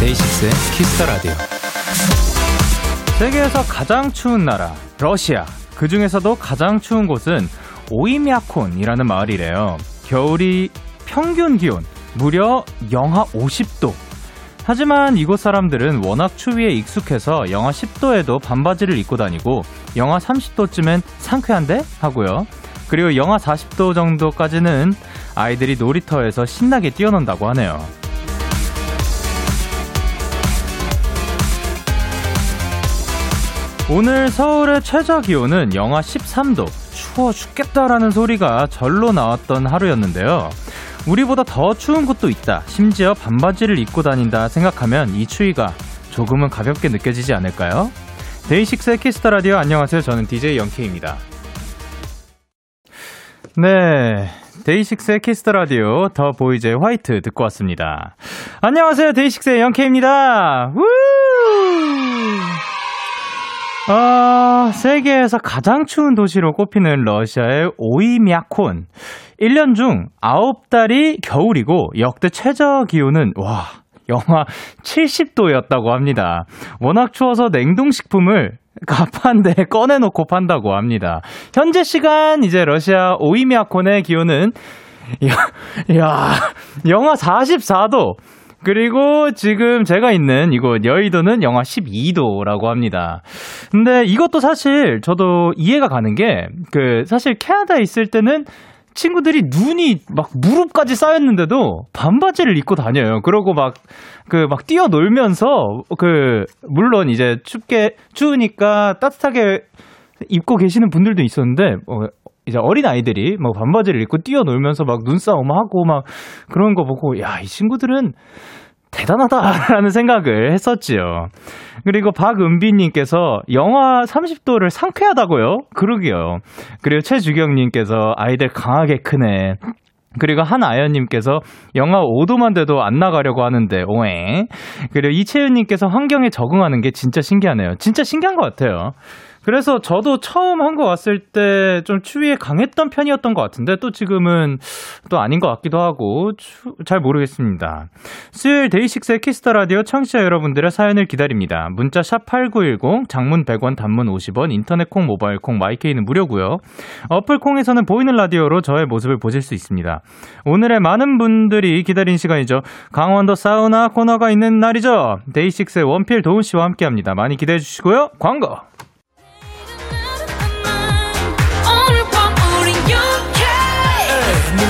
DAY6의 Kiss the Radio. 세계에서 가장 추운 나라 러시아. 그 중에서도 가장 추운 곳은 오이미아콘이라는 마을이래요. 겨울이 평균 기온 무려 영하 50도. 하지만 이곳 사람들은 워낙 추위에 익숙해서 영하 10도에도 반바지를 입고 다니고 영하 30도쯤엔 상쾌한데 하고요. 그리고 영하 40도 정도까지는 아이들이 놀이터에서 신나게 뛰어논다고 하네요. 오늘 서울의 최저 기온은 영하 13도. 추워 죽겠다라는 소리가 절로 나왔던 하루였는데요. 우리보다 더 추운 곳도 있다. 심지어 반바지를 입고 다닌다 생각하면 이 추위가 조금은 가볍게 느껴지지 않을까요? DAY6의 Kiss the Radio 안녕하세요. 저는 DJ Young K입니다. 네. DAY6의 Kiss the Radio THE BOYZ의 White 듣고 왔습니다. 안녕하세요. DAY6의 Young K입니다. 우! 아, 세계에서 가장 추운 도시로 꼽히는 러시아의 오이미아콘. 1년 중 9달이 겨울이고 역대 최저 기온은 와, 영하 70도였다고 합니다. 워낙 추워서 냉동식품을 가판대 꺼내놓고 판다고 합니다. 현재 시간 이제 러시아 오이미아콘의 기온은 야, 야 영하 44도. 그리고 지금 제가 있는 이곳 여의도는 영하 12도라고 합니다. 근데 이것도 사실 저도 이해가 가는 게 그 사실 캐나다에 있을 때는 친구들이 눈이 막 무릎까지 쌓였는데도 반바지를 입고 다녀요. 그러고 막 그 막 뛰어놀면서 그 물론 이제 춥게 추우니까 따뜻하게 입고 계시는 분들도 있었는데 어, 이제 어린 아이들이 막 반바지를 입고 뛰어놀면서 막 눈싸움 하고 막 그런 거 보고 야 이 친구들은 대단하다라는 생각을 했었지요. 그리고 박은비님께서 영하 30도를 상쾌하다고요? 그러게요. 그리고 최주경님께서 아이들 강하게 크네. 그리고 한아연님께서 영하 5도만 돼도 안 나가려고 하는데, 오에. 그리고 이채윤님께서 환경에 적응하는 게 진짜 신기하네요. 진짜 신기한 것 같아요. 그래서 저도 처음 한국 왔을 때 좀 추위에 강했던 편이었던 것 같은데 또 지금은 또 아닌 것 같기도 하고 추, 잘 모르겠습니다. 수요일 데이식스의 Kiss the Radio 청취자 여러분들의 사연을 기다립니다. 문자 샵 #8910 장문 100원, 단문 50원, 인터넷 콩, 모바일 콩, 마이케이는 무료고요. 어플 콩에서는 보이는 라디오로 저의 모습을 보실 수 있습니다. 오늘의 많은 분들이 기다린 시간이죠. 강원도 사우나 코너가 있는 날이죠. 데이식스의 원필 도훈 씨와 함께합니다. 많이 기대해 주시고요. 광고.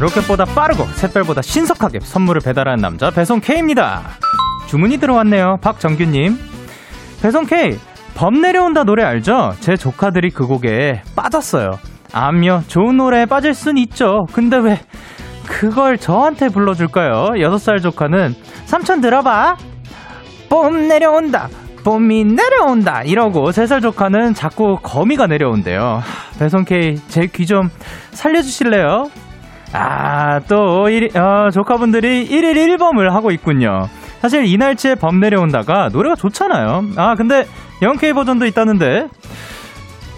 로켓보다 빠르고 샛별보다 신속하게 선물을 배달하는 남자 배송 K입니다. 주문이 들어왔네요. 박정규님. 배송 K, 범 내려온다 노래 알죠? 제 조카들이 그 곡에 빠졌어요. 암요, 좋은 노래에 빠질 순 있죠. 근데 왜 그걸 저한테 불러줄까요? 6살 조카는 삼촌 들어봐. 봄 내려온다. 봄이 내려온다. 이러고 3살 조카는 자꾸 거미가 내려온대요. 배송 K, 제 귀 좀 살려주실래요? 아, 또, 일, 어, 조카분들이 1일 1범을 하고 있군요. 사실 이날치에 범 내려온다가 노래가 좋잖아요. 아, 근데 0K 버전도 있다는데.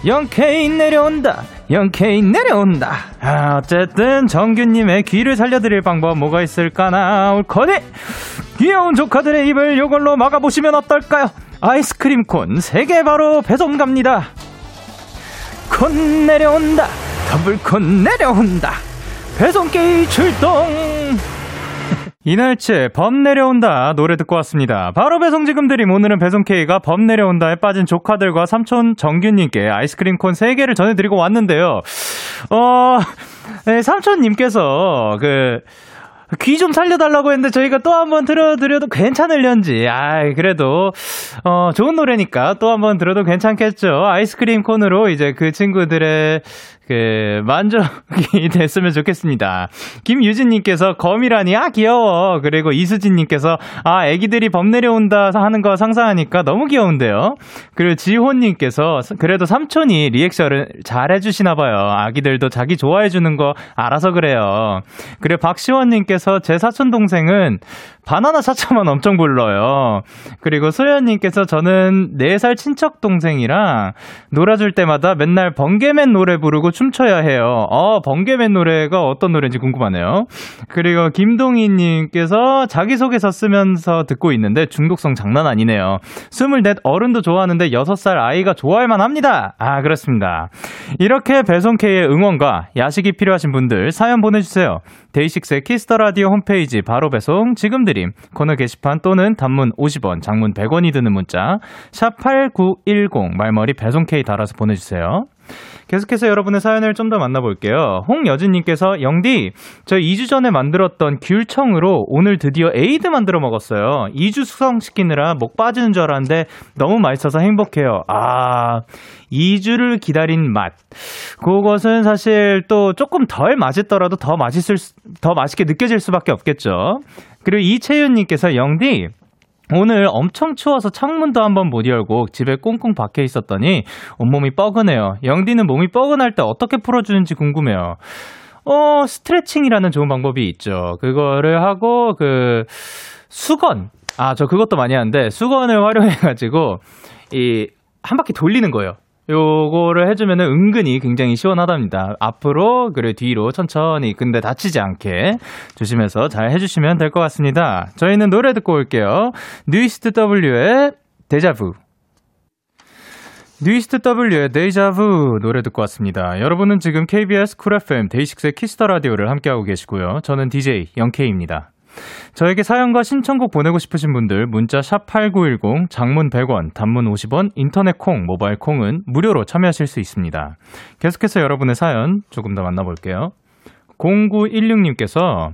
0K 내려온다. 0K 내려온다. 아, 어쨌든 정규님의 귀를 살려드릴 방법 뭐가 있을까나. 올커니 귀여운 조카들의 입을 요걸로 막아보시면 어떨까요? 아이스크림 콘 3개 바로 배송 갑니다. 콘 내려온다. 더블 콘 내려온다. 배송게이 출동! 이날치에 범 내려온다 노래 듣고 왔습니다. 바로 배송 지금 드림 오늘은 배송케이가 범 내려온다에 빠진 조카들과 삼촌 정규님께 아이스크림 콘 3개를 전해드리고 왔는데요. 어, 네, 삼촌님께서 그, 귀좀 살려달라고 했는데 저희가 또 한 번 들어드려도 괜찮을련지. 아, 그래도 어 좋은 노래니까 또 한 번 들어도 괜찮겠죠. 아이스크림 콘으로 이제 그 친구들의 그 만족이 됐으면 좋겠습니다. 김유진님께서 거미라니 아 귀여워. 그리고 이수진님께서 아 애기들이 범 내려온다 하는 거 상상하니까 너무 귀여운데요. 그리고 지호님께서 그래도 삼촌이 리액션을 잘 해주시나 봐요. 아기들도 자기 좋아해 주는 거 알아서 그래요. 그리고 박시원님께서 제 사촌 동생은 바나나 차차만 엄청 불러요. 그리고 소연님께서 저는 4살 친척 동생이랑 놀아줄 때마다 맨날 번개맨 노래 부르고 춤춰야 해요. 어, 번개맨 노래가 어떤 노래인지 궁금하네요. 그리고 김동희님께서 자기소개서 쓰면서 듣고 있는데 중독성 장난 아니네요. 24 어른도 좋아하는데 6살 아이가 좋아할 만합니다. 아, 그렇습니다. 이렇게 배송K의 응원과 야식이 필요하신 분들 사연 보내주세요. 데이식스의 Kiss the Radio 홈페이지 바로 배송 지금 드림 코너 게시판 또는 단문 50원, 장문 100원이 드는 문자 샵8910 말머리 배송 K 달아서 보내주세요. 계속해서 여러분의 사연을 좀 더 만나볼게요. 홍여진님께서 영디, 저 2주 전에 만들었던 귤청으로 오늘 드디어 에이드 만들어 먹었어요. 2주 숙성시키느라 목 빠지는 줄 알았는데 너무 맛있어서 행복해요. 아, 2주를 기다린 맛. 그것은 사실 또 조금 덜 맛있더라도 더 맛있을, 수, 더 맛있게 느껴질 수밖에 없겠죠. 그리고 이채윤님께서 영디, 오늘 엄청 추워서 창문도 한번 못 열고 집에 꽁꽁 박혀 있었더니 온몸이 뻐근해요. 영디는 몸이 뻐근할 때 어떻게 풀어주는지 궁금해요. 어, 스트레칭이라는 좋은 방법이 있죠. 그거를 하고, 그, 수건. 아, 저 그것도 많이 하는데, 수건을 활용해가지고, 이, 한 바퀴 돌리는 거예요. 요거를 해주면은 은근히 굉장히 시원하답니다. 앞으로 그리고 뒤로 천천히 근데 다치지 않게 조심해서 잘 해주시면 될 것 같습니다. 저희는 노래 듣고 올게요. 뉴이스트 W의 데자부. 뉴이스트 W의 데자부 노래 듣고 왔습니다. 여러분은 지금 KBS Cool FM 데이식스의 Kiss the Radio를 함께하고 계시고요. 저는 DJ 영케이입니다. 저에게 사연과 신청곡 보내고 싶으신 분들 문자 샵8910 장문 100원 단문 50원 인터넷 콩 모바일 콩은 무료로 참여하실 수 있습니다. 계속해서 여러분의 사연 조금 더 만나볼게요. 0916님께서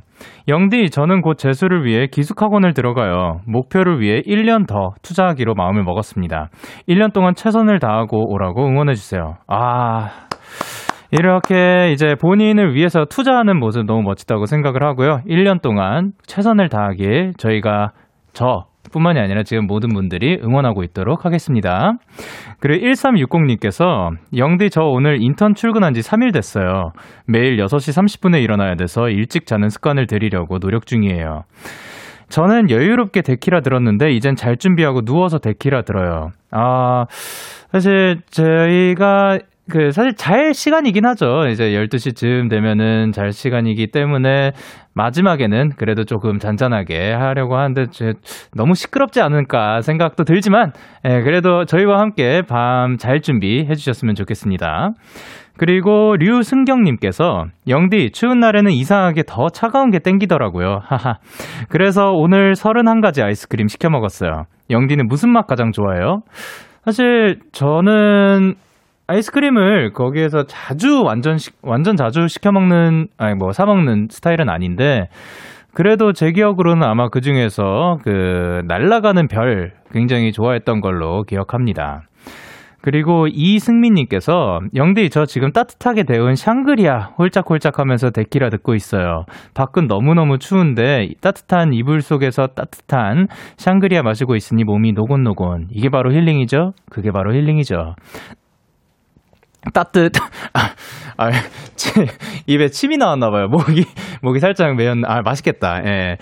영디 저는 곧 재수를 위해 기숙학원을 들어가요. 목표를 위해 1년 더 투자하기로 마음을 먹었습니다. 1년 동안 최선을 다하고 오라고 응원해주세요. 아, 이렇게 이제 본인을 위해서 투자하는 모습 너무 멋지다고 생각을 하고요. 1년 동안 최선을 다하길 저희가 저 뿐만이 아니라 지금 모든 분들이 응원하고 있도록 하겠습니다. 그리고 1360님께서 영디 저 오늘 인턴 출근한 지 3일 됐어요. 매일 6시 30분에 일어나야 돼서 일찍 자는 습관을 들이려고 노력 중이에요. 저는 여유롭게 데키라 들었는데 이젠 잘 준비하고 누워서 데키라 들어요. 아, 사실 저희가 그 사실 잘 시간이긴 하죠. 이제 12시쯤 되면은 잘 시간이기 때문에 마지막에는 그래도 조금 잔잔하게 하려고 하는데 너무 시끄럽지 않을까 생각도 들지만 예, 그래도 저희와 함께 밤 잘 준비해 주셨으면 좋겠습니다. 그리고 류승경님께서 영디 추운 날에는 이상하게 더 차가운 게 땡기더라고요. 하하. 그래서 오늘 31가지 아이스크림 시켜 먹었어요. 영디는 무슨 맛 가장 좋아해요? 사실 저는 아이스크림을 거기에서 자주 완전 시, 완전 자주 시켜 먹는 아니 뭐 사 먹는 스타일은 아닌데 그래도 제 기억으로는 아마 그 중에서 그 날라가는 별 굉장히 좋아했던 걸로 기억합니다. 그리고 이승민님께서 영디 저 지금 따뜻하게 데운 샹그리아 홀짝홀짝 하면서 데키라 듣고 있어요. 밖은 너무너무 추운데 따뜻한 이불 속에서 따뜻한 샹그리아 마시고 있으니 몸이 노곤노곤. 이게 바로 힐링이죠? 그게 바로 힐링이죠. 따뜻, 아, 아, 입에 침이 나왔나 봐요. 목이, 목이 살짝 매연, 아, 맛있겠다. 예.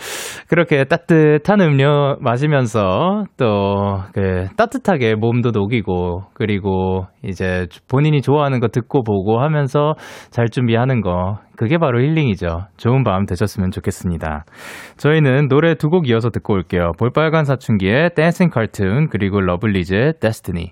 그렇게 따뜻한 음료 마시면서 또, 그, 따뜻하게 몸도 녹이고, 그리고 이제 본인이 좋아하는 거 듣고 보고 하면서 잘 준비하는 거. 그게 바로 힐링이죠. 좋은 밤 되셨으면 좋겠습니다. 저희는 노래 두 곡 이어서 듣고 올게요. 볼빨간 사춘기의 Dancing Cartoon, 그리고 러블리즈의 Destiny.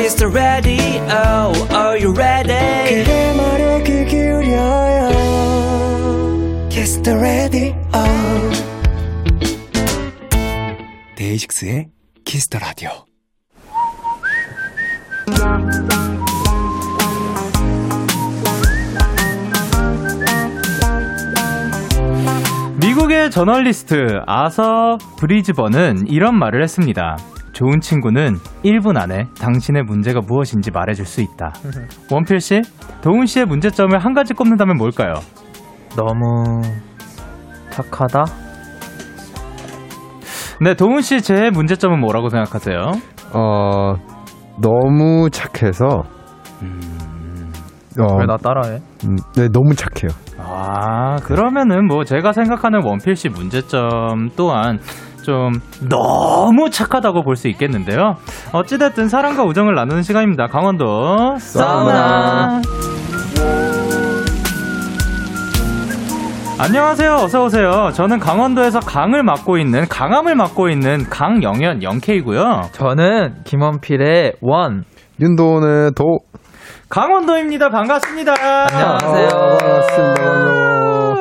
Kiss the radio. Are you ready? 그대 말에 귀 기울여요. Kiss the radio. 데이식스의 키스 더 라디오 미국의 저널리스트 아서 브리즈번은 이런 말을 했습니다. 좋은 친구는 1분 안에 당신의 문제가 무엇인지 말해줄 수 있다. 원필 씨, 도훈 씨의 문제점을 한 가지 꼽는다면 뭘까요? 너무 착하다? 네, 도훈 씨 제 문제점은 뭐라고 생각하세요? 어, 너무 착해서, 어, 왜나 따라해? 음, 네, 너무 착해요. 아, 그러면은 뭐 제가 생각하는 원필 씨 문제점 또한 좀 너무 착하다고 볼 수 있겠는데요. 어찌됐든 사랑과 우정을 나누는 시간입니다. 강원도 사우나. 안녕하세요. 어서 오세요. 저는 강원도에서 강을 맡고 있는 강함을 맡고 있는 강영현 영케이고요. 저는 김원필의 원. 윤도원의 도. 강원도입니다. 반갑습니다. 안녕하세요. 어, 반갑습니다.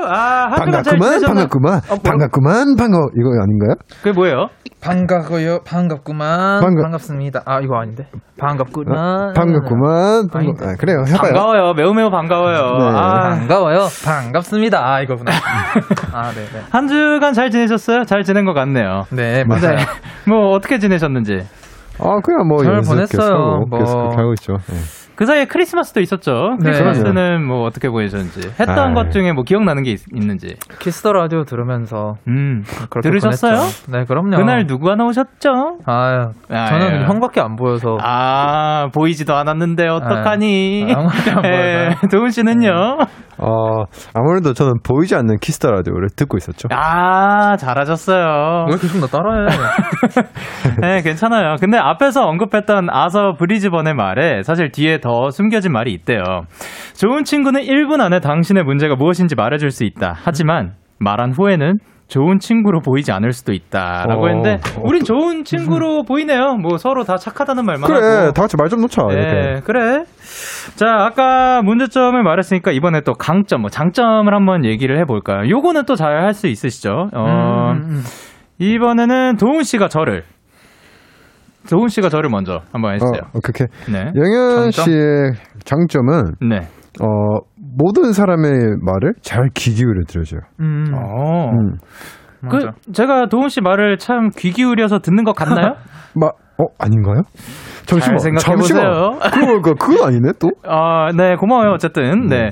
아, 반갑구만? 반갑구만, 어, 뭐- 반갑구만, 반가워. 이거 아닌가요? 그게 뭐예요? 반가워요. 반갑구만. 반갑- 반갑습니다. 아, 이거 아닌데. 반갑구만. 반갑구만, 반가. 아, 그래요. 해봐요. 반가워요. 매우 매우 반가워요. 네. 아, 반가워요. 반갑습니다. 아, 이거구나. 아, 네, 네. 한 주간 잘 지내셨어요? 잘 지낸 것 같네요. 네, 맞아요. 네. 뭐 어떻게 지내셨는지. 아, 그냥 뭐, 잘 연습 보냈어요. 계속, 뭐. 계속 하고 있죠. 네. 그 사이에 크리스마스도 있었죠. 네. 크리스마스는 뭐 어떻게 보내셨는지. 했던 아이. 것 중에 뭐 기억나는 게 있, 는지 Kiss the Radio 들으면서 음. 그렇게 들으셨어요? 보냈죠. 네, 그럼요. 그날 누구 하나 오셨죠? 아, 아, 저는 예. 형밖에 안 보여서. 아, 보이지도 않았는데 어떡하니? 아, 아무것도 안 예, 보여서요. 도훈 씨는요? 어, 아무래도 저는 보이지 않는 Kiss the Radio를 듣고 있었죠. 아, 잘하셨어요. 왜 계속 나 따라해? 네, 괜찮아요. 근데 앞에서 언급했던 아서 브리즈번의 말에 사실 뒤에 더 숨겨진 말이 있대요. 좋은 친구는 1분 안에 당신의 문제가 무엇인지 말해줄 수 있다. 하지만 말한 후에는 좋은 친구로 보이지 않을 수도 있다라고 어. 했는데 우린 좋은 친구로 보이네요. 뭐 서로 다 착하다는 말만 그래, 하고. 다 같이 말 좀 놓자, 네, 이렇게. 그래. 자, 아까 문제점을 말했으니까 이번에 또 강점, 뭐 장점을 한번 얘기를 해볼까요? 요거는 또 잘 할 수 있으시죠? 어, 음, 음. 이번에는 도훈 씨가 저를 도훈 씨가 저를 먼저 한번 해주세요. 어, 그렇게. 네. 영현 장점? 씨의 장점은, 네. 어, 모든 사람의 말을 잘 귀 기울여 들어줘요. 음. 어. 음. 그. 제가 도훈 씨 말을 참 귀 기울여서 듣는 것 같나요? 막, 어, 아닌가요? 잠시만. 잘 생각해 잠시만. 그거, 그거, 그거 아니네, 또? 아, 네, 고마워요. 어쨌든 네.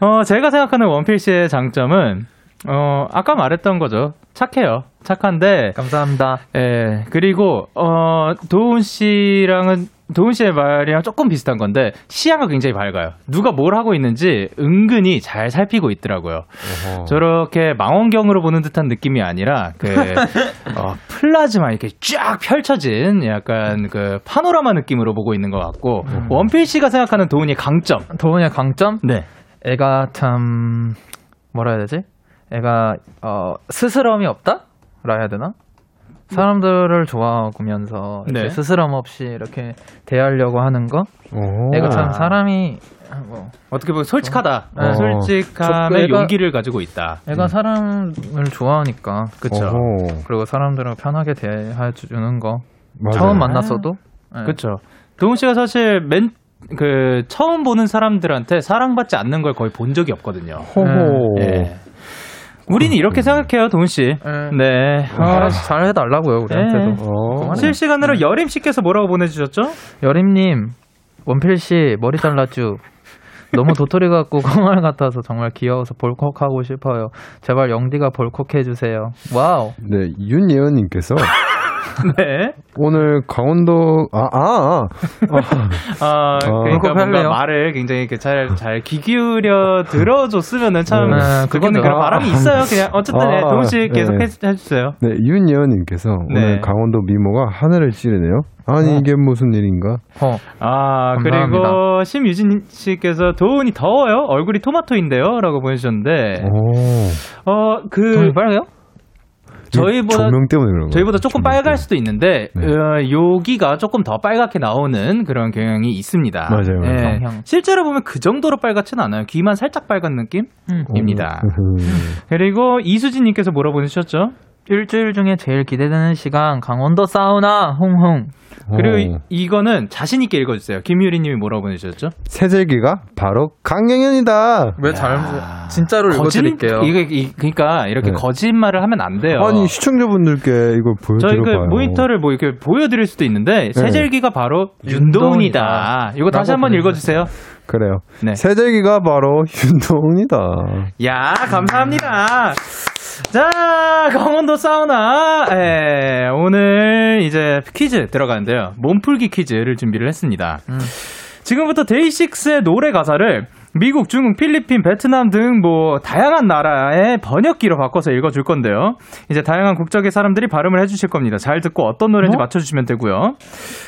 어, 제가 생각하는 원필 씨의 장점은 어, 아까 말했던 거죠. 착해요. 착한데 감사합니다. 예, 그리고, 어, 도훈 씨랑은, 도훈 씨의 말이랑 조금 비슷한 건데, 시야가 굉장히 밝아요. 누가 뭘 하고 있는지 은근히 잘 살피고 있더라고요. 저렇게 망원경으로 보는 듯한 느낌이 아니라, 그, 어, 플라즈마 이렇게 쫙 펼쳐진 약간 그 파노라마 느낌으로 보고 있는 것 같고, 원필 씨가 생각하는 도훈이의 강점. 도훈이의 강점? 네. 애가 참 뭐라 해야 되지? 애가 어 스스럼이 없다? 라 해야 되나? 사람들을 좋아하면서 네. 스스럼 없이 이렇게 대하려고 하는 거? 오. 애가 참 사람이 뭐 어떻게 보면 솔직하다. 어. 솔직함의 애가- 용기를 가지고 있다. 애가 사람을 좋아하니까 그쵸. 어허. 그리고 사람들을 편하게 대해주는 거 맞아요. 처음 만났어도 네. 그렇죠. 도훈 씨가 사실 맨 그 처음 보는 사람들한테 사랑받지 않는 걸 거의 본 적이 없거든요. 호호. 예. 우리는 이렇게 생각해요, 도훈 씨. 네. 네. 아, 어, 잘 해달라고요 우리한테도 어. 실시간으로 여림 씨께서 뭐라고 보내주셨죠? 여림님 원필 씨 머리 잘랐쥬. 너무 도토리 같고 콩알 같아서 정말 귀여워서 볼콕하고 싶어요. 제발 영디가 볼콕 해주세요. Wow. 네, 윤예은님께서 네. 오늘 강원도 아 아, 아. 아, 그러니까 그거 뭔가 할래요? 말을 굉장히 잘, 잘 귀 기울여 들어줬으면은 참, 네, 그거는. 그런 바람이 있어요. 그냥, 어쨌든, 네, 아, 도훈 씨 계속 네. 해, 해주세요. 네, 윤예은님께서 네. 오늘 강원도 미모가 하늘을 찌르네요. 아니 어. 이게 무슨 일인가? 어. 아, 감사합니다. 그리고 심유진 씨께서 도훈이 더워요? 얼굴이 토마토인데요? 라고 보내주셨는데, 오, 어, 그, 돈이 빨개요? 저희보다 조명 때문에 그런. 저희보다 조금 빨갈 때문에. 수도 있는데 네. 어, 여기가 조금 더 빨갛게 나오는 그런 경향이 있습니다. 맞아요, 성향. 실제로 보면 그 정도로 빨갛진 않아요. 귀만 살짝 빨간 느낌입니다. 음. 그리고 이수진님께서 뭐라 보내주셨죠? 일주일 중에 제일 기대되는 시간 강원도 사우나 홍홍. 그리고 오. 이- 이거는 자신 있게 읽어주세요. 김유리님이 뭐라고 보내주셨죠? 세절기가 바로 강경현이다. 왜 잘못 진짜로 거짓- 읽어드릴게요. 이게 이- 그러니까 이렇게 네. 거짓말을 하면 안 돼요. 아니 시청자분들께 이걸 저희 그. 모니터를 뭐 이렇게 보여드릴 수도 있는데 세절기가 바로 윤도훈이다. 이거 다시 한번 읽어주세요. 그래요. 네. 세절기가 바로 윤동이다. 야 감사합니다. 자 강원도 사우나 예, 오늘 이제 퀴즈 들어가는데요. 몸풀기 퀴즈를 준비를 했습니다. 지금부터 데이식스의 노래 가사를 미국, 중국, 필리핀, 베트남 등 뭐 다양한 나라의 번역기로 바꿔서 읽어줄 건데요. 이제 다양한 국적의 사람들이 발음을 해주실 겁니다. 잘 듣고 어떤 노래인지 맞춰주시면 되고요.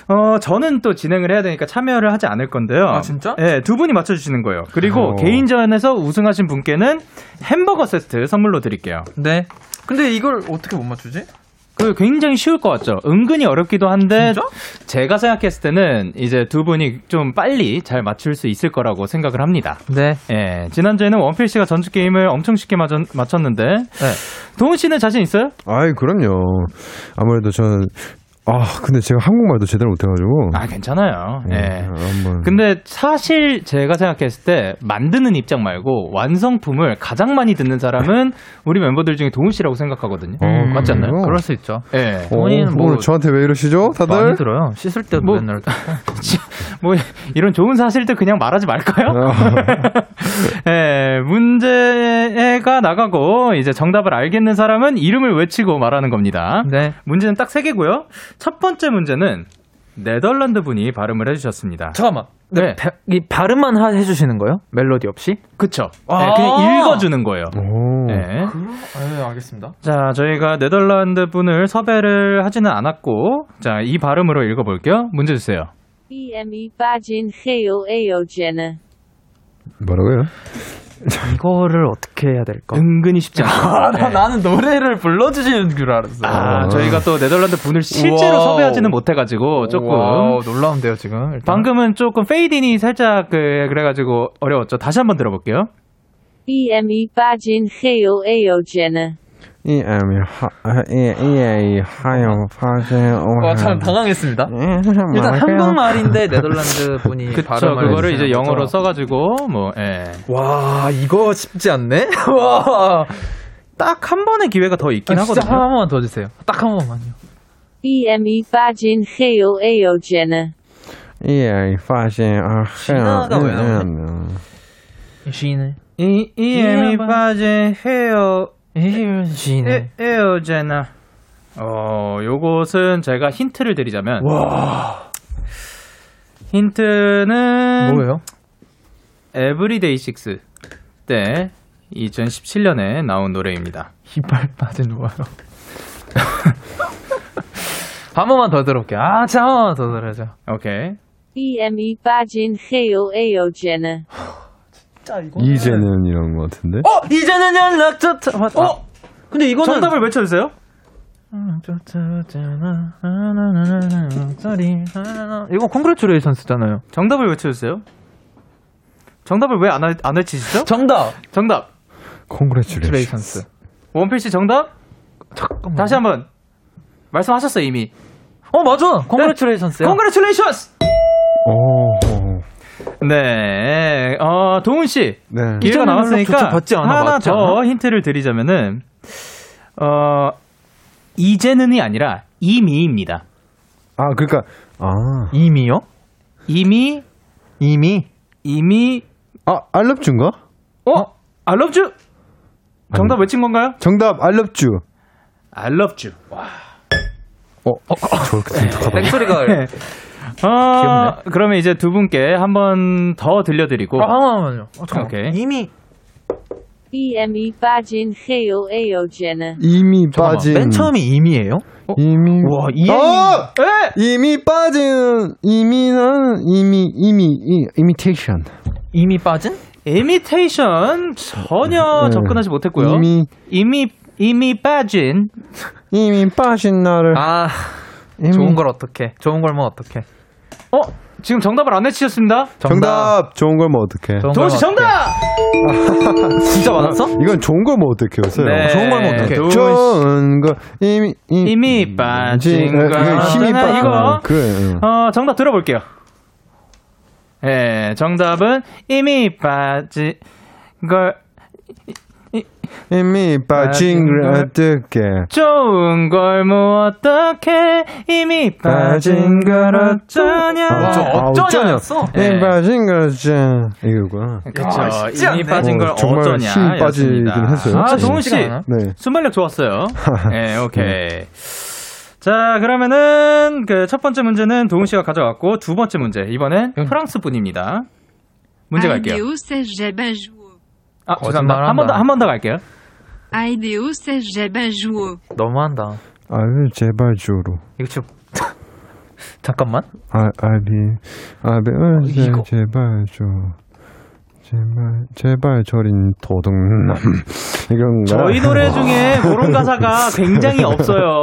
어 저는 또 진행을 해야 되니까 참여를 하지 않을 건데요. 아, 진짜? 네, 두 분이 맞춰주시는 거예요. 그리고 어. 개인전에서 우승하신 분께는 햄버거 세트 선물로 드릴게요. 네. 근데 이걸 어떻게 못 맞추지? 그 굉장히 쉬울 것 같죠? 은근히 어렵기도 한데 진짜? 제가 생각했을 때는 이제 두 분이 좀 빨리 잘 맞출 수 있을 거라고 생각을 합니다. 네. 예, 지난주에는 원필 씨가 전주 게임을 엄청 쉽게 맞췄는데 네. 도훈 씨는 자신 있어요? 아이 그럼요. 아무래도 저는 아 근데 제가 한국말도 제대로 못해가지고. 아, 괜찮아요. 예, 예. 한번. 근데 사실 제가 생각했을 때 만드는 입장 말고 완성품을 가장 많이 듣는 사람은 우리 멤버들 중에 도훈 씨라고 생각하거든요. 어, 맞지 않나요? 그래요? 그럴 수 있죠. 예. 어, 본인은 뭐- 오늘 저한테 왜 이러시죠, 다들? 많이 들어요. 씻을 때도 뭐- 맨날. 뭐 이런 좋은 사실들 그냥 말하지 말까요? 아. 예, 문제 가 나가고 이제 정답을 알겠는 사람은 이름을 외치고 말하는 겁니다. 네. 문제는 딱 세 개고요. 첫 번째 문제는 네덜란드 분이 발음을 해주셨습니다. 잠깐만. 네. 바- 이 발음만 하- 해주시는 거예요? 멜로디 없이? 그쵸? 아. 네, 그냥 읽어주는 거예요. 오. 네. 네, 알겠습니다. 자, 저희가 네덜란드 분을 섭외를 하지는 않았고, 자, 이 발음으로 읽어볼게요. 문제 주세요. BME 빠진 헤요 에어제는 뭐라고요? 이거를 어떻게 해야 될까? 은근히 쉽지 않아요. 네. 나는 노래를 불러주시는 줄 알았어. 아, 저희가 또 네덜란드 분을 실제로 와우. 섭외하지는 못해가지고 조금 와우, 놀라운데요, 지금. 일단. 방금은 조금 페이딘이 살짝 그 그래가지고 어려웠죠. 다시 한번 들어볼게요. BME 빠진 헤요 에어제는 이 애미 하이 하여 파세 와, 참 당황했습니다. 일단 일단 한국말인데 네덜란드 분이 그쵸. 그거를 이제 영어로. 써가지고 뭐 예. 와, 이거 쉽지 않네? 와. 딱 한 번의 기회가 더 있긴 아, 하거든요. 한 번만 더 주세요. 딱 한 번만요. BME 빠진 헤요 이 애미 파세 아 나오네? 쉬네. 이 이엠이 빠진 헤 어. 에, 에어제나. 어, 요것은 제가 힌트를 드리자면 와. 힌트는 뭐예요? 에브리데이 식스 때 2017년에 나온 노래입니다. 이빨 빠진 뭐예요? 한 번만 더 들어볼게요. 아, 자, 한 번만 더 들어야죠. 오케이. BME 빠진 헤요 에어제 는 이제는 이런 거 같은데. 어, 이제는 연락 좋다. 맞, 어, 근데 이거는 정답을 외쳐주세요. 이거 Congratulations잖아요. 정답을 외쳐주세요. 정답을 왜 안 안 외치시죠? 정답. 정답. Congratulation. tulations. 원필 씨 정답? 잠깐만. 다시 한번 말씀하셨어요 이미. 어, 맞아. Congratulations. 오. 오. 네, 어 도훈 씨 네. 기회가 남았으니까 받지 않아, 하나 맞지 더? 힌트를 드리자면은 어 이제는이 아니라 이미입니다. 아 그러니까 아. 이미요? 이미 이미. 이미 아 알럽주인가? 어 I love you. 정답 외친 건가요? 정답 알럽주. I love you. 와. 어, 저렇게 선택하다. 뱅소리가. 어, 귀엽네. 그러면 이제 두 분께 한 번 더 들려드리고 아, 잠깐만요. 어, 잠깐만. 오케이. 이미. BME 빠진 헤요 에어제는 이미 잠깐만. 빠진. 맨 처음이 이미예요? 이미. 와, 이 어! 에! 이미 빠진 이미는 이미 이미 이, 이미테이션. 이미 빠진? 이미테이션 전혀 네. 접근하지 못했고요. 이미 이미 이미 빠진 이미 빠진 나를. 아, 이미- 좋은 걸 어떡해. 좋은 걸뭐 어떡해. 어 지금 정답을 안 외치셨습니다. 정답. 좋은 걸 뭐 어떡해. 좋은 도훈 걸씨 어떡해. 정답. 진짜 맞았어? 이건 좋은 걸 뭐 어떡해였어요. 네, 좋은 걸 뭐 어떡해. 도훈 씨 좋은 거 이미 이- 이미 빠진 네, 거. 이거 힘이 아, 빠 이거. 그래. 응. 어, 정답 들어볼게요. 예, 정답은 이미 빠진 걸 이미 빠진 걸 어떡해. 좋은 걸 뭐 어떡해 이미 빠진 걸 어쩌냐 아, 저 아, 어쩌냐였어? 네. 이미 빠진 걸 어쩌냐. 이거구나. 그쵸 쉽지 이미. 빠진 걸 어, 정말 어쩌냐 힘 빠지긴. 했어요. 아 진짜 동훈 씨 쉽지가 않아. 네. 순발력 좋았어요 예 오케이 자 그러면은 그 첫 번째 문제는 동훈 씨가 가져왔고 두 번째 문제 이번엔 프랑스 분입니다 문제 갈게요. 아 잠깐만 한번 더. 한 번 더 갈게요 Aideo Serge Bajour. 너무한다. 아유 제발 줘로. 이거 좀 잠깐만. 아 아비 아비 어, 제- 이거. 제발 줘. 제발 제발 저린 도둑놈 이건가? 저희 노래 중에 그런 가사가 굉장히 없어요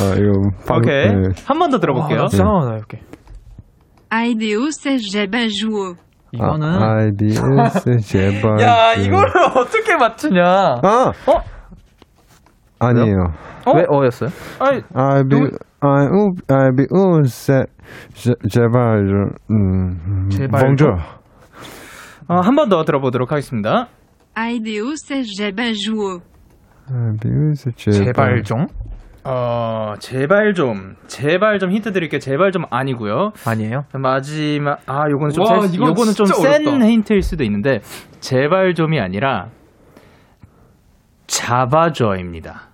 아 이거 방- 오케이 네. 한번 더 들어볼게요 잠깐만 나 이렇게. Aideo Serge Bajour. 이거는 아, IDS 제발 야 줘. 이거를 어떻게 맞추냐? 아 어? 아니에요. 어? 왜 어였어요? 아니 아비 아우 아비 우세 제발 좀 음, 제발 봉조 어, 한번 더 들어보도록 하겠습니다 Serge Bajour. 아비 우세 제발 제발 좀 어 제발 좀 제발 좀 힌트 드릴게요 제발 좀 아니고요 아니에요? 마지막 아 요거는 좀 와, 센, 이건 요거는 좀 센. 힌트일 수도 있는데 제발 좀이 아니라 잡아줘입니다.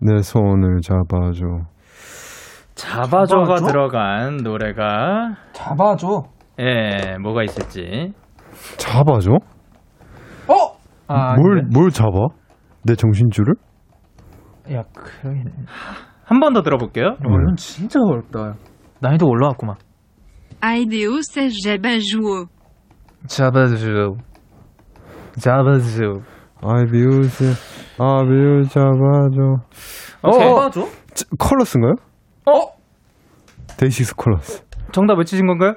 내 손을 잡아줘. 잡아줘가 잡아줘? 들어간 노래가 잡아줘. 예 뭐가 있을지 잡아줘? 어? 아, 뭘뭘 잡아? 내 정신줄을? 야 그러긴. 한번 더 들어볼게요. 이건 진짜 어렵다. 난이도 올라왔구만. Aideo Serge Bajour. 잡아줘. 잡아줘. 아비 우세 아비 우세 잡아줘. 오케이. 잡아줘? 저, 컬러스인가요? 어 데이식스 컬러스. 정답 외치신 건가요?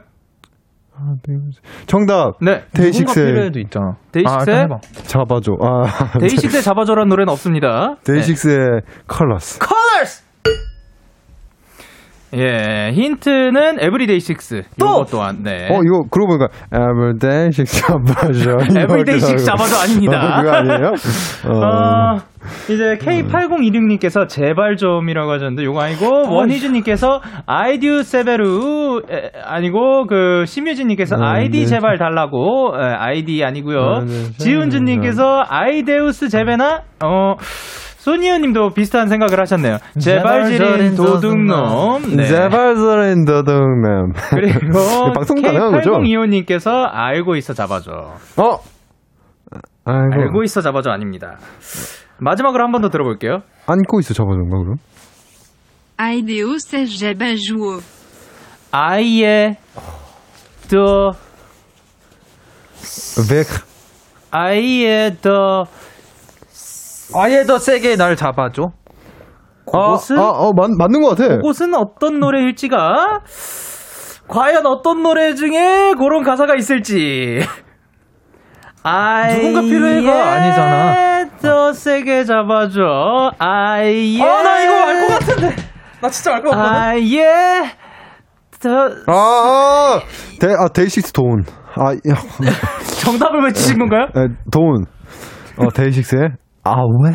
아비 우세 정답. 네 데이식스 필요해도 있잖아. 데이식스의 아. 잡아줘. 아 데이식스의 잡아줘라는 노래는 없습니다. 데이식스의 컬러스. 컬러스 예 힌트는 에브리데이 식스 요거 또한 네 어 이거 그러고 보니까 Everyday 식스 잡아줘. 에브리데이 식스 잡아줘 아닙니다. 어, 그거 아니에요? 어. 어, 이제 K8026님께서 제발 좀이라고 하셨는데 요거 아니고 원희준님께서 아이디우 세베루 에, 아니고 그 심유진님께서 네, 아이디 네. 제발 달라고 에, 아이디 아니고요 아, 네, 지훈준님께서 아이데우스 제베나 어 소니어님도 비슷한 생각을 하셨네요. 제발 지린 도둑놈. 네. 제발 저린 도둑놈. 그리고 방송 가능한 거죠? K8025님께서 알고 있어 잡아줘. 어? 아이고. 알고 있어 잡아줘 아닙니다. 마지막으로 한 번 더 들어볼게요. 안고 있어 잡아준가 그럼? Aideo Serge Bajour. 아이의 더 백. 아이의 더 아예 더 세게 날 잡아줘. 그곳은 아, 어, 맞, 맞는 것 같아. 그곳은 어떤 노래일지가 과연 어떤 노래 중에 그런 가사가 있을지. 누군가 필요해가 아니잖아. 더 세게 잡아줘. 아이의 아, 나 이거 알 것 같은데. 나 진짜 알 것 같거든. 아이의 더 아, 아, 데, 아, 데이식스 돈. 아, 야, 정답을 외치신 건가요? 에, 돈. 어, 데이식스의 아왜?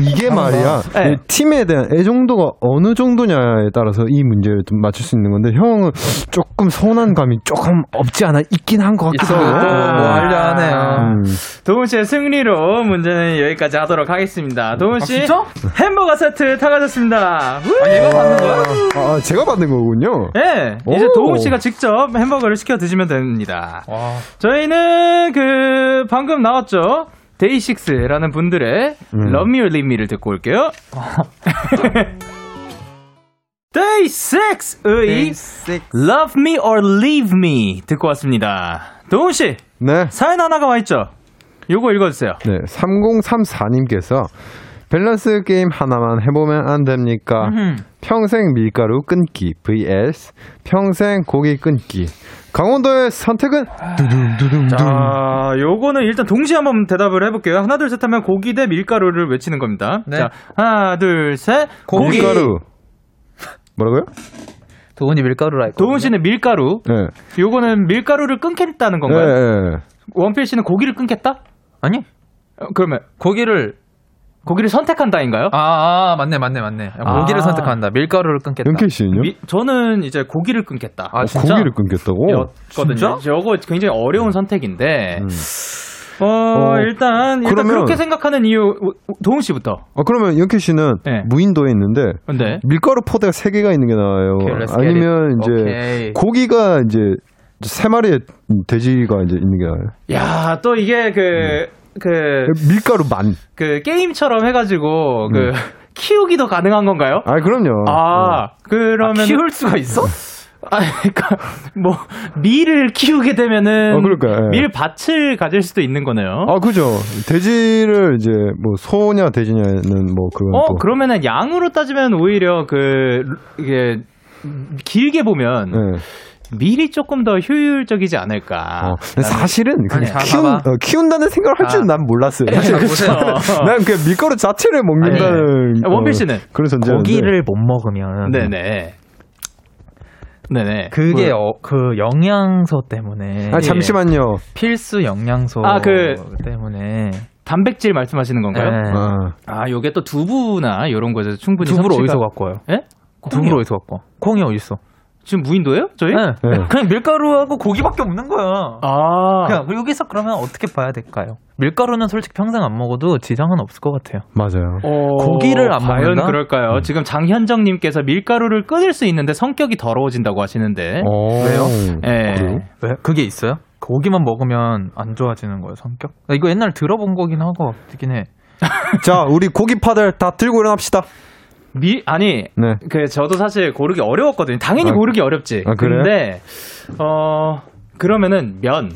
이게 말이야. 네. 이 팀에 대한 애정도가 어느 정도냐에 따라서 이 문제를 좀 맞출 수 있는 건데, 형은 조금 서운한 감이 조금 없지 않아 있긴 한 것 같기도 하고. 또뭐 하려 하네요. 음. 도훈 씨의 승리로 문제는 여기까지 하도록 하겠습니다. 도훈 씨 진짜? 햄버거 세트 타가셨습니다. 우! 아, 얘가 받는 거야? 아, 제가 받는 거군요. 네, 이제 오. 도훈 씨가 직접 햄버거를 시켜 드시면 됩니다. 와. 저희는 그 방금 나왔죠. 데이식스라는 분들의 음. Love Me or Leave Me를 듣고 올게요. Day 6의 Love Me or Leave Me 듣고 왔습니다. 도훈 씨, 네. 사연 하나가 와 있죠? 요거 읽어 주세요. 네. 3034님께서 밸런스 게임 하나만 해보면 안 됩니까? 평생 밀가루 끊기 vs 평생 고기 끊기. 강원도의 선택은 두둥두둥둥. 자, 요거는 일단 동시에 한번 대답을 해볼게요. 하나, 둘, 셋 하면 고기 대 밀가루를 외치는 겁니다. 네. 자, 하나, 둘, 셋. 고기. 밀가루. 뭐라고요? 도훈이 밀가루라 했고. 도훈 씨는 밀가루. 네. 요거는 밀가루를 끊겠다는 네. 건가요? 네. 원필 씨는 고기를 끊겠다? 아니 어, 그러면 고기를 고기를 선택한다인가요? 아, 아 맞네 맞네 맞네. 고기를 아. 선택한다. 밀가루를 끊겠다. 연케 씨는요? 미- 저는 이제 고기를 끊겠다. 아 진짜? 고기를 끊겠다고? 였거든요. 진짜? 저거 굉장히 어려운 선택인데. 음. 어, 어, 일단, 일단 그러면- 그렇게 생각하는 이유, 도훈 씨부터. 아, 그러면 연케 씨는 네. 무인도에 있는데 근데. 밀가루 포대가 세 개가 있는 게 나아요. 오케이, 아니면 이제 오케이. 고기가 이제 세 마리의 돼지가 이제 있는 게 나아요. 야, 또 이게 그, 그, 밀가루 만. 그 게임처럼 해가지고, 그, 음. 키우기도 가능한 건가요? 아, 그럼요. 아, 그러면. 키울 수가 있어? 아, 그니까, 뭐, 밀을 키우게 되면은. 어, 그러니까, 예. 밀 밭을 가질 수도 있는 거네요. 아, 그죠. 돼지를 이제 뭐 소냐 돼지냐는 뭐 그건 어, 또. 그러면은 양으로 따지면 오히려 그, 이게, 길게 보면, 네. 밀이 조금 더 효율적이지 않을까. 어, 사실은 그냥 아니, 자, 키운. 어, 키운다는 생각을 할 줄은 자. 난 몰랐어요. 네, 사실 보세요. 난 그냥 밀가루 자체를 먹는다는 아니, 원필 씨는? 어, 그런 전제였는데. 고기를 못 먹으면 네네. 네네. 그게 뭐, 어, 그 영양소 때문에 아 잠시만요. 필수 영양소 아, 그- 때문에 단백질 말씀하시는 건가요? 네. 아, 아, 요게 또 두부나 이런 거에서 충분히 두부를 섭취가- 어디서 갖고 와요? 예? 두부를. 어디서 갖고 와? 콩이 어디 있어? 지금 무인도예요? 저희? 네. 네. 그냥 밀가루하고 고기밖에 없는 거야. 아. 그냥 여기서 그러면 어떻게 봐야 될까요? 밀가루는 솔직히 평생 안 먹어도 지장은 없을 것 같아요. 맞아요. 어, 고기를 안 과연 먹는다? 그럴까요? 지금 장현정님께서 밀가루를 끊을 수 있는데 성격이 더러워진다고 하시는데. 어, 왜요? 예. 그래요? 왜? 그게 있어요? 고기만 먹으면 안 좋아지는 거예요, 성격? 나 이거 옛날 들어본 거긴 하고 같긴 해. 자, 우리 고기 파들 다 들고 일어납시다. 미 아니 네. 그 저도 사실 고르기 어려웠거든요. 당연히 아, 고르기 어렵지. 아, 그래요? 근데 어 그러면은 면,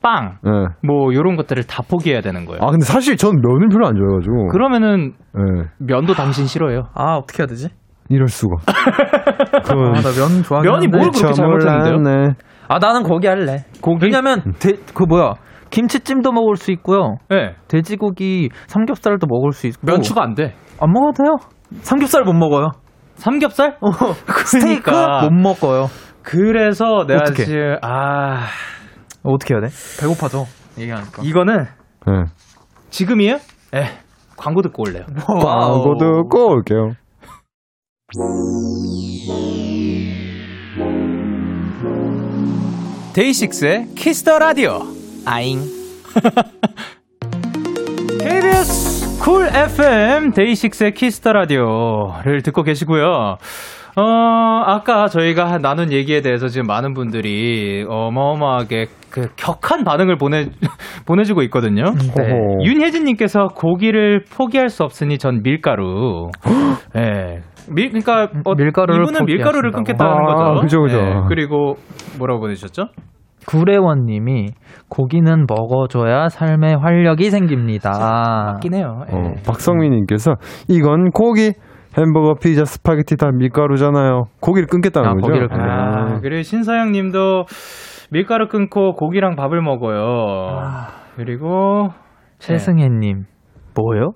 빵, 네. 뭐 요런 것들을 다 포기해야 되는 거예요. 아, 근데 사실 전 면을 별로 안 좋아해가지고. 그러면은 네. 면도 당신 싫어해요. 아, 어떻게 해야 되지? 이럴 수가. 그건 아, 나면 좋아하긴 면이. 뭘 그렇게 잘못했는데요? 몰랐네. 아, 나는 고기 할래. 고기? 왜냐면, 돼, 그 뭐야. 김치찜도 먹을 수 있고요. 네. 돼지고기 삼겹살도 먹을 수 있고. 면 추가 안 돼. 안 먹어도 돼요. 삼겹살 못 먹어요. 삼겹살? 어, 스테이크 그러니까. 못 먹어요. 그래서 내가 어떡해? 지금 아 어떻게 해야 돼? 배고파져. 얘기하니까. 이거는 네. 지금이에요? 에 광고 듣고 올래요. 광고 듣고 올게요. DAY6의 Kiss the Radio. 아잉. KBS 쿨 FM 데이식스의 키스터 라디오를 듣고 계시고요. 어, 아까 저희가 나눈 얘기에 대해서 지금 많은 분들이 어마어마하게 그 격한 반응을 보내, 보내주고 있거든요. 네. 호호. 윤혜진님께서 고기를 포기할 수 없으니 전 밀가루. 예. 밀, 그러니까 어, 밀가루를 이분은 밀가루를. 끊겠다는 아, 거죠. 그죠, 그죠. 예. 그리고 뭐라고 보내주셨죠? 구례원님이 고기는 먹어줘야 삶의 활력이 생깁니다. 맞긴 해요. 예. 어, 박성민님께서 이건 고기, 햄버거, 피자, 스파게티 다 밀가루잖아요. 고기를 끊겠다는 아, 거죠. 고기를 끊겠다. 아, 그리고 신사영 님도 밀가루 끊고 고기랑 밥을 먹어요. 그리고 최승혜님, 뭐요?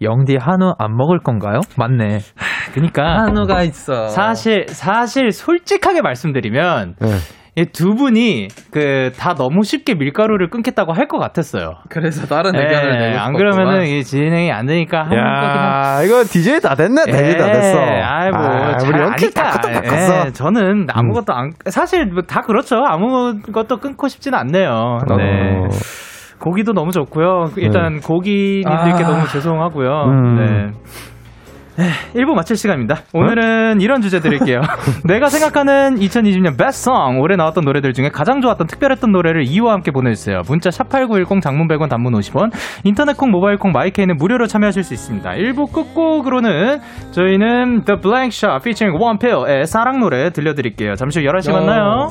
영디 한우 안 먹을 건가요? 맞네. 그러니까 한우가 있어. 사실 사실 솔직하게 말씀드리면 네. 이두 분이 그 다 너무 쉽게 밀가루를 끊겠다고 할 것 같았어요. 그래서 다른 예, 의견을 내고 안. 그러면은 이 진행이 안 되니까 하는 거긴 한 야, 이거 DJ 다 됐네. DJ 다 됐어. 아이 뭐 아, 잘 우리 연기 다다 컸어. 예, 저는 아무것도 안 사실 뭐 다 그렇죠. 아무것도 끊고 싶지는 않네요. 네. 어, 고기도 너무 좋고요. 일단 고기님들께 아. 너무 죄송하고요. 음. 네. 1부 마칠 시간입니다. 오늘은 이런 주제 드릴게요. 내가 생각하는 2020년 베스트 송 올해 나왔던 노래들 중에 가장 좋았던 특별했던 노래를 이유와 함께 보내주세요. 문자 샵8910 장문 100원 단문 50원 인터넷 콩 모바일 콩 마이케이는 무료로 참여하실 수 있습니다. 1부 끝곡으로는 저희는 The Blank Shot featuring One Pill의 사랑 노래 들려드릴게요. 잠시 후 11시 만나요.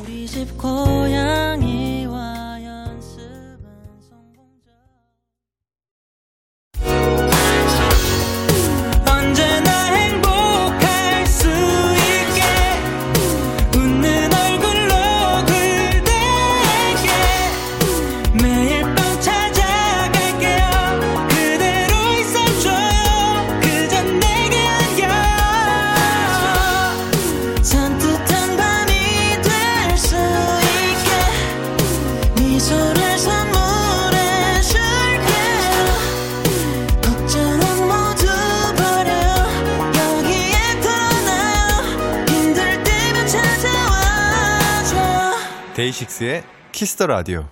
데이식스의 키스터 라디오.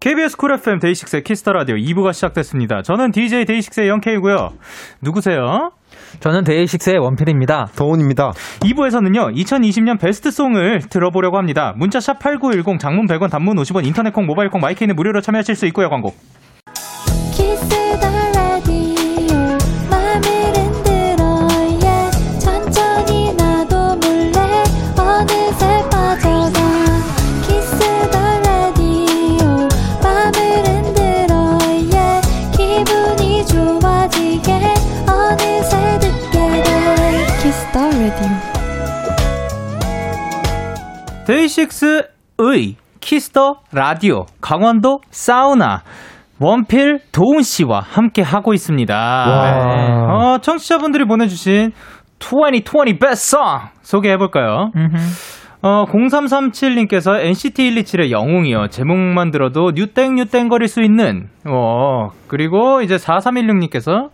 KBS 쿨 FM 데이식스의 키스터 라디오 2부가 시작됐습니다. 저는 DJ 데이식스의 영케이고요. 누구세요? 저는 DAY6의 원필입니다. 도운입니다. 2부에서는요, 2020년 best song을 들어보려고 합니다. 문자 샵 8910, 장문 100원, 단문 50원, 인터넷 콩, 모바일 콩, my K는 무료로 참여하실 수 있고요, 광고. DAY6의 Kiss the Radio, 강원도 사우나, 원필 도운 씨와 함께 하고 있습니다. 어, 청취자분들이 보내주신 2020 best song 소개해볼까요? 어, 0337님께서 NCT 127의 영웅이요. 제목만 들어도 뉴땡뉴땡 거릴 수 있는, 어, 그리고 이제 4316님께서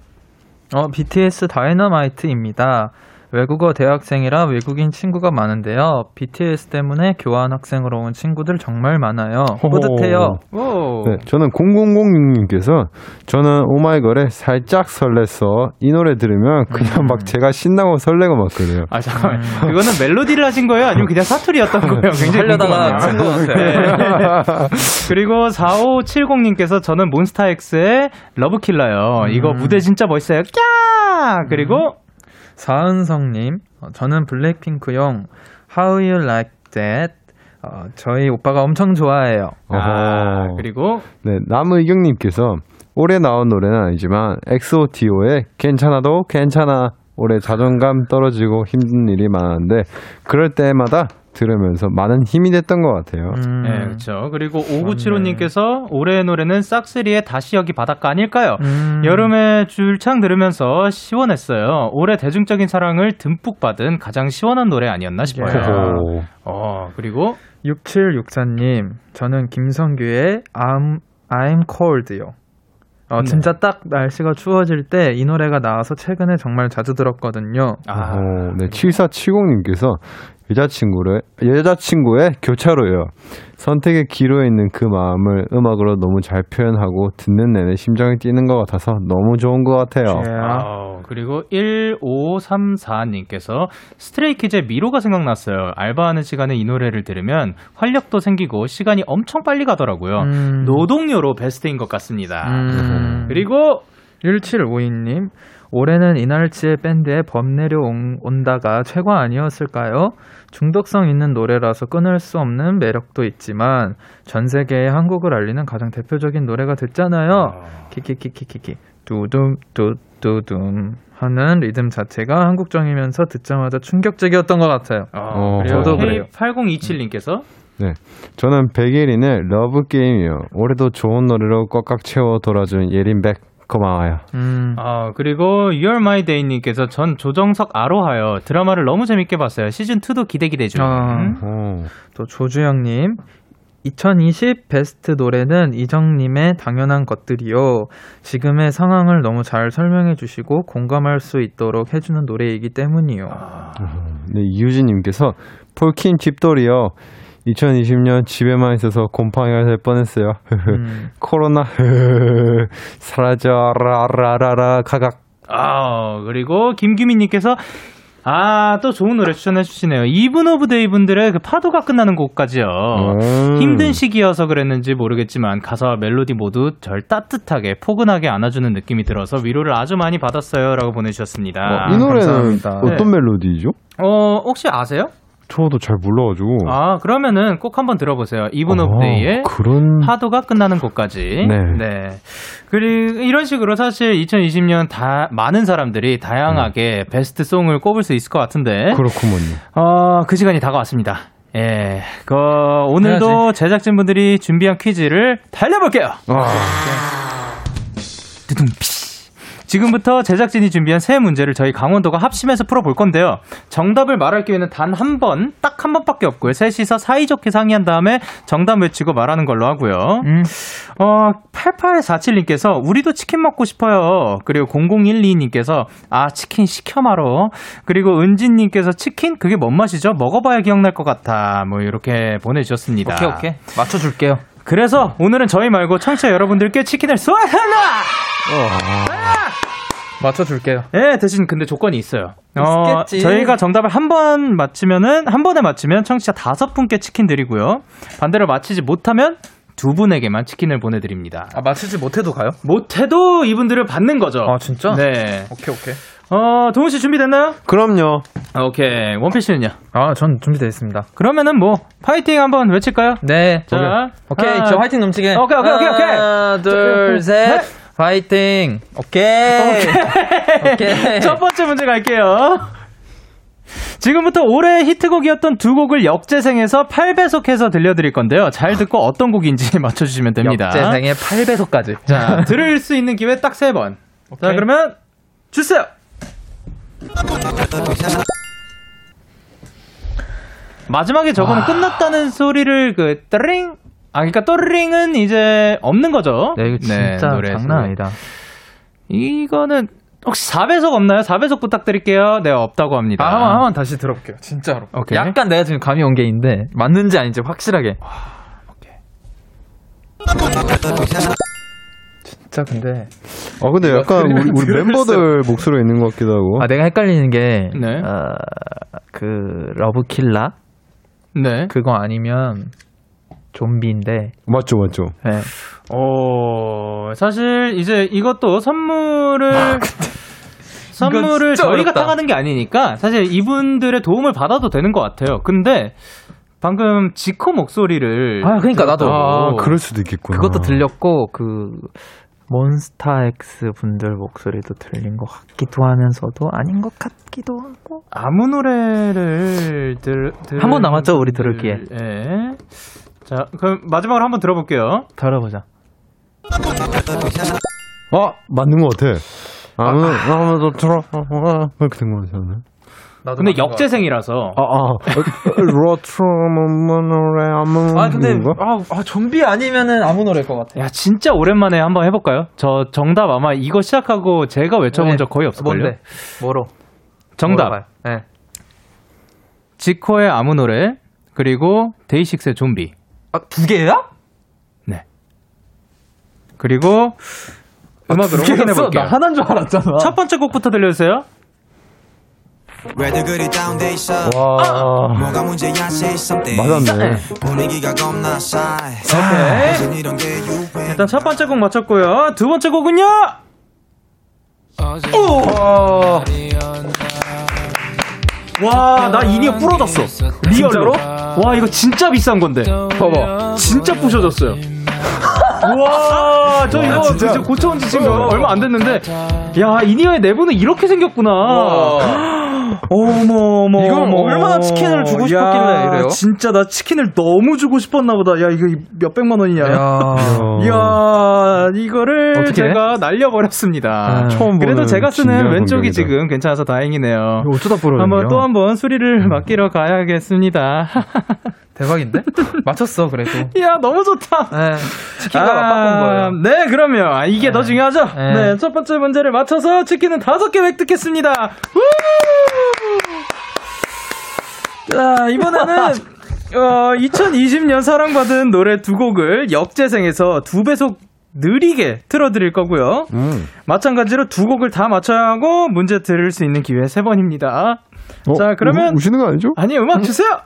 어, BTS 다이너마이트입니다. 외국어 대학생이라 외국인 친구가 많은데요. BTS 때문에 교환 학생으로 온 친구들 정말 많아요. 뿌듯해요. 오. 네, 저는 0006님께서 저는 오마이걸에 살짝 설렜어. 이 노래 들으면 그냥 막 제가 신나고 설레고 막 그래요. 아, 잠깐만. 그거는 멜로디를 하신 거예요? 아니면 그냥 사투리였던 거예요? 굉장히 하려다가 같아요. 그리고 4570님께서 저는 몬스타엑스의 러브킬러요. 이거 무대 진짜 멋있어요. 꺄! 그리고 사은성님, 어, 저는 블랙핑크용 How You Like That. 어, 저희 오빠가 엄청 좋아해요. 아, 어허. 그리고 네, 남의경님께서 올해 나온 노래는 아니지만 엑소티오의 괜찮아도 괜찮아 올해 자존감 떨어지고 힘든 일이 많았는데 그럴 때마다 들으면서 많은 힘이 됐던 것 같아요. 음, 네, 그렇죠. 그리고 5975님께서 올해의 노래는 싹스리의 다시 여기 바닷가 아닐까요? 음, 여름에 줄창 들으면서 시원했어요. 올해 대중적인 사랑을 듬뿍 받은 가장 시원한 노래 아니었나 싶어요. 호호. 어, 그리고 6764님, 저는 김성규의 I'm, I'm Cold요. 어, 진짜 딱 날씨가 추워질 때 이 노래가 나와서 최근에 정말 자주 들었거든요. 아, 어, 네, 7470님께서 여자친구를, 여자친구의 교차로요. 선택의 기로에 있는 그 마음을 음악으로 너무 잘 표현하고 듣는 내내 심장이 뛰는 것 같아서 너무 좋은 것 같아요. 예. 그리고 1534님께서 스트레이키즈의 미로가 생각났어요. 알바하는 시간에 이 노래를 들으면 활력도 생기고 시간이 엄청 빨리 가더라고요. 음. 노동요로 베스트인 것 같습니다. 음. 그리고 1752님, 올해는 이날치의 밴드에 범 내려온다가 최고 아니었을까요? 중독성 있는 노래라서 끊을 수 없는 매력도 있지만 전 세계에 한국을 알리는 가장 대표적인 노래가 됐잖아요. 키키키키키키 두둠 두 두둠 하는 리듬 자체가 한국적이면서 듣자마자 충격적이었던 것 같아요. 어, 어, 그리고 저도 그래요. 8027님께서 네. 저는 백예린의 Lovegame이요. 올해도 좋은 노래로 꽉꽉 채워 돌아준 예린 백 고마워요. 음, 아, 그리고 You're My Day님께서 전 조정석 아로하요. 드라마를 너무 재밌게 봤어요. 시즌 2도 기대 기대 중. 아. 오. 또 조주영 님 2020 베스트 노래는 이정님의 당연한 것들이요. 지금의 상황을 너무 잘 설명해 주시고 공감할 수 있도록 해주는 노래이기 때문이요. 네, 이유진님께서 폴킨 집돌이요. 2020년 집에만 있어서 곰팡이가 될 뻔했어요. 음, 코로나 사라져라라라라 가각 아, 그리고 김규민님께서 아, 또 좋은 노래 추천해 주시네요. Even of Day 분들의 그 파도가 끝나는 곳까지요. 음. 힘든 시기여서 그랬는지 모르겠지만 가사와 멜로디 모두 절 따뜻하게 포근하게 안아주는 느낌이 들어서 위로를 아주 많이 받았어요. 라고 보내 주셨습니다. 어, 이 노래는 감사합니다. 어떤 멜로디죠? 어, 혹시 아세요? 저도 잘 몰라가지고. 아, 그러면은 꼭 한번 들어보세요. Even of 아, Day의 그런 파도가 끝나는 곳까지. 네. 그리고 이런 식으로 사실 2020년 다 많은 사람들이 다양하게 베스트 송을 꼽을 수 있을 것 같은데. 그렇구먼요. 어, 그 시간이 다가왔습니다. 예. 그 오늘도 제작진분들이 준비한 퀴즈를 달려볼게요. 아, 두둥피. 지금부터 제작진이 준비한 세 문제를 저희 강원도가 합심해서 풀어볼 건데요. 정답을 말할 기회는 단 한 번, 딱 한 번밖에 없고요. 셋이서 사이좋게 상의한 다음에 정답 외치고 말하는 걸로 하고요. 음. 어, 8847님께서 우리도 치킨 먹고 싶어요. 그리고 0012님께서 아, 치킨 시켜 말어. 그리고 은진님께서 치킨? 그게 뭔 맛이죠? 먹어봐야 기억날 것 같아. 뭐, 이렇게 보내주셨습니다. 오케이, 오케이. 맞춰줄게요. 그래서 오늘은 저희 말고 청취자 여러분들께 치킨을 쏘아달라! 맞춰줄게요. 예, 대신 근데 조건이 있어요. 어, 있겠지. 저희가 정답을 한 번 맞히면은, 한 번에 맞히면 청취자 다섯 분께 치킨 드리고요. 반대로 맞히지 못하면 두 분에게만 치킨을 보내드립니다. 아, 맞추지 못해도 가요? 못해도 이분들을 받는 거죠. 아, 진짜? 네. 오케이, 오케이. 어, 동훈 씨 준비됐나요? 그럼요. 아, 오케이. 원필 씨는요? 아, 전 준비되어 있습니다. 그러면은 뭐, 파이팅 한번 외칠까요? 네. 자, 오케이, 하나, 저 화이팅 넘치게. 오케이, 오케이, 오케이, 오케이. 하나, 둘, 자, 셋. 셋. 화이팅. 오케이. 오케이. 첫 번째 문제 갈게요. 지금부터 올해 히트곡이었던 두 곡을 역재생해서 8배속해서 들려드릴 건데요. 잘 듣고 어떤 곡인지 맞춰주시면 됩니다. 역재생의 8배속까지. 자, 들을 수 있는 기회 딱 세 번. 자, 오케이. 그러면 주세요. 마지막에 저거는 끝났다는 소리를 그 떠링 아 그러니까 떠링은 이제 없는 거죠. 네, 이거 진짜 노래에서. 장난 아니다. 이거는 혹시 4배속 없나요? 4배속 부탁드릴게요. 네, 없다고 합니다. 아, 한번, 한번 다시 들어볼게요. 진짜로. 오케이. 약간 내가 지금 감이 온게 있는데, 맞는지 아닌지 확실하게. 진짜 근데. 아 근데 약간 우리, 우리 멤버들 목소리가 있는 것 같기도 하고. 아, 내가 헷갈리는 게, 네. 어, 그, 러브킬라? 네. 그거 아니면, 좀비인데, 맞죠, 맞죠. 네. 어, 사실 이제 이것도 선물을 선물을 진짜 저희가. 타가는 게 아니니까 사실 이분들의 도움을 받아도 되는 것 같아요. 근데 방금 지코 목소리를 아, 그러니까 나도. 아, 그럴 수도 있겠구나. 그것도 들렸고, 그, 몬스타엑스 분들 목소리도 들린 것 같기도 하면서도 아닌 것 같기도 하고. 아무 노래를 들, 들 한번 남았죠, 우리 들을 기회. 예. 자, 그럼 마지막으로 한번 들어볼게요. 들어보자. 아 맞는 것 같아. 아무 아무도 들어 이렇게 된거 같아요. 근데 역재생이라서 아, 아, 로트로먼 노래 아무 같아. 아, 근데, 거? 아, 아, 좀비 아니면은 아무 노래일 것 같아. 야 진짜 오랜만에 한번 해 볼까요? 저 정답 아마 이거 시작하고 제가 외쳐본 네. 적 거의 없을 걸요. 뭔데? 뭐로? 정답. 물어봐요. 네. 지코의 아무 노래 그리고 데이식스의 좀비 아, 두 개야? 네. 그리고 음악으로 확인해 볼게요. 나 하나인 줄 알았잖아. 첫 번째 곡부터 들려주세요. 왜들 그리 다운돼 있어? 와. 뭐가 문제야 say something 맞았네. 분위기가 겁나 싸해. 오케이. 일단 첫 번째 곡 맞췄고요. 두 번째 곡은요 와 나 in-ear 부러졌어. real로? 와 이거 진짜 비싼 건데. 봐봐. 진짜 부셔졌어요. 와, 저 이거 진짜? 진짜 고쳐온 지 지금 얼마 안 됐는데, 야, 이니어의 내부는 이렇게 생겼구나. 어머, 어머. 이걸 어머. 얼마나 치킨을 주고 싶었길래 야, 이래요? 진짜 나 치킨을 너무 주고 싶었나 보다. 야, 이거 몇 백만 원이냐. 야. 이야, 이거를 어떻게 해? 제가 날려버렸습니다. 아, 처음 그래도 제가 쓰는 왼쪽이 광경이다. 지금 괜찮아서 다행이네요. 어쩌다 부러졌냐? 한번 또 한번 수리를 맡기러 가야겠습니다. 대박인데? 맞췄어, 그래도. 이야, 너무 좋다. 네. 치킨과 맞바꾼 거예요. 네, 그러면 아, 이게 더 중요하죠. 네. 네. 첫 번째 문제를 맞춰서 치킨은 다섯 개 획득했습니다. 우! 자, 이번에는 어, 2020년 사랑받은 노래 두 곡을 역재생해서 두 배속 느리게 틀어드릴 거고요. 음. 마찬가지로 두 곡을 다 맞춰야 하고 문제 들을 수 있는 기회 세 번입니다. 어, 자, 그러면- 우, 우시는 거 아니죠? 아니, 음악 주세요!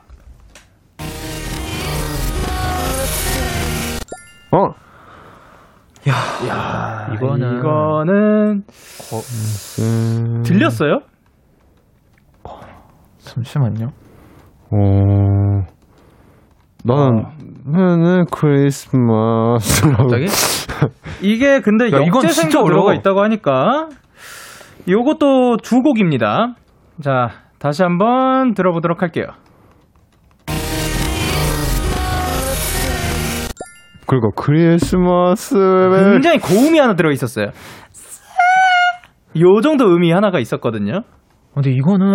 어, 야, 이거는- 이거는 음, 들렸어요? 잠시만요. 어, 나는 나는 크리스마스. 갑자기? 이게 근데 야, 역재생도. 들어가 있다고 하니까 요것도 두 곡입니다. 자, 다시 한번 들어보도록 할게요. 그리고 크리스마스. 굉장히 고음이 하나 들어 있었어요. 요 정도 음이 하나가 있었거든요. 근데 이거는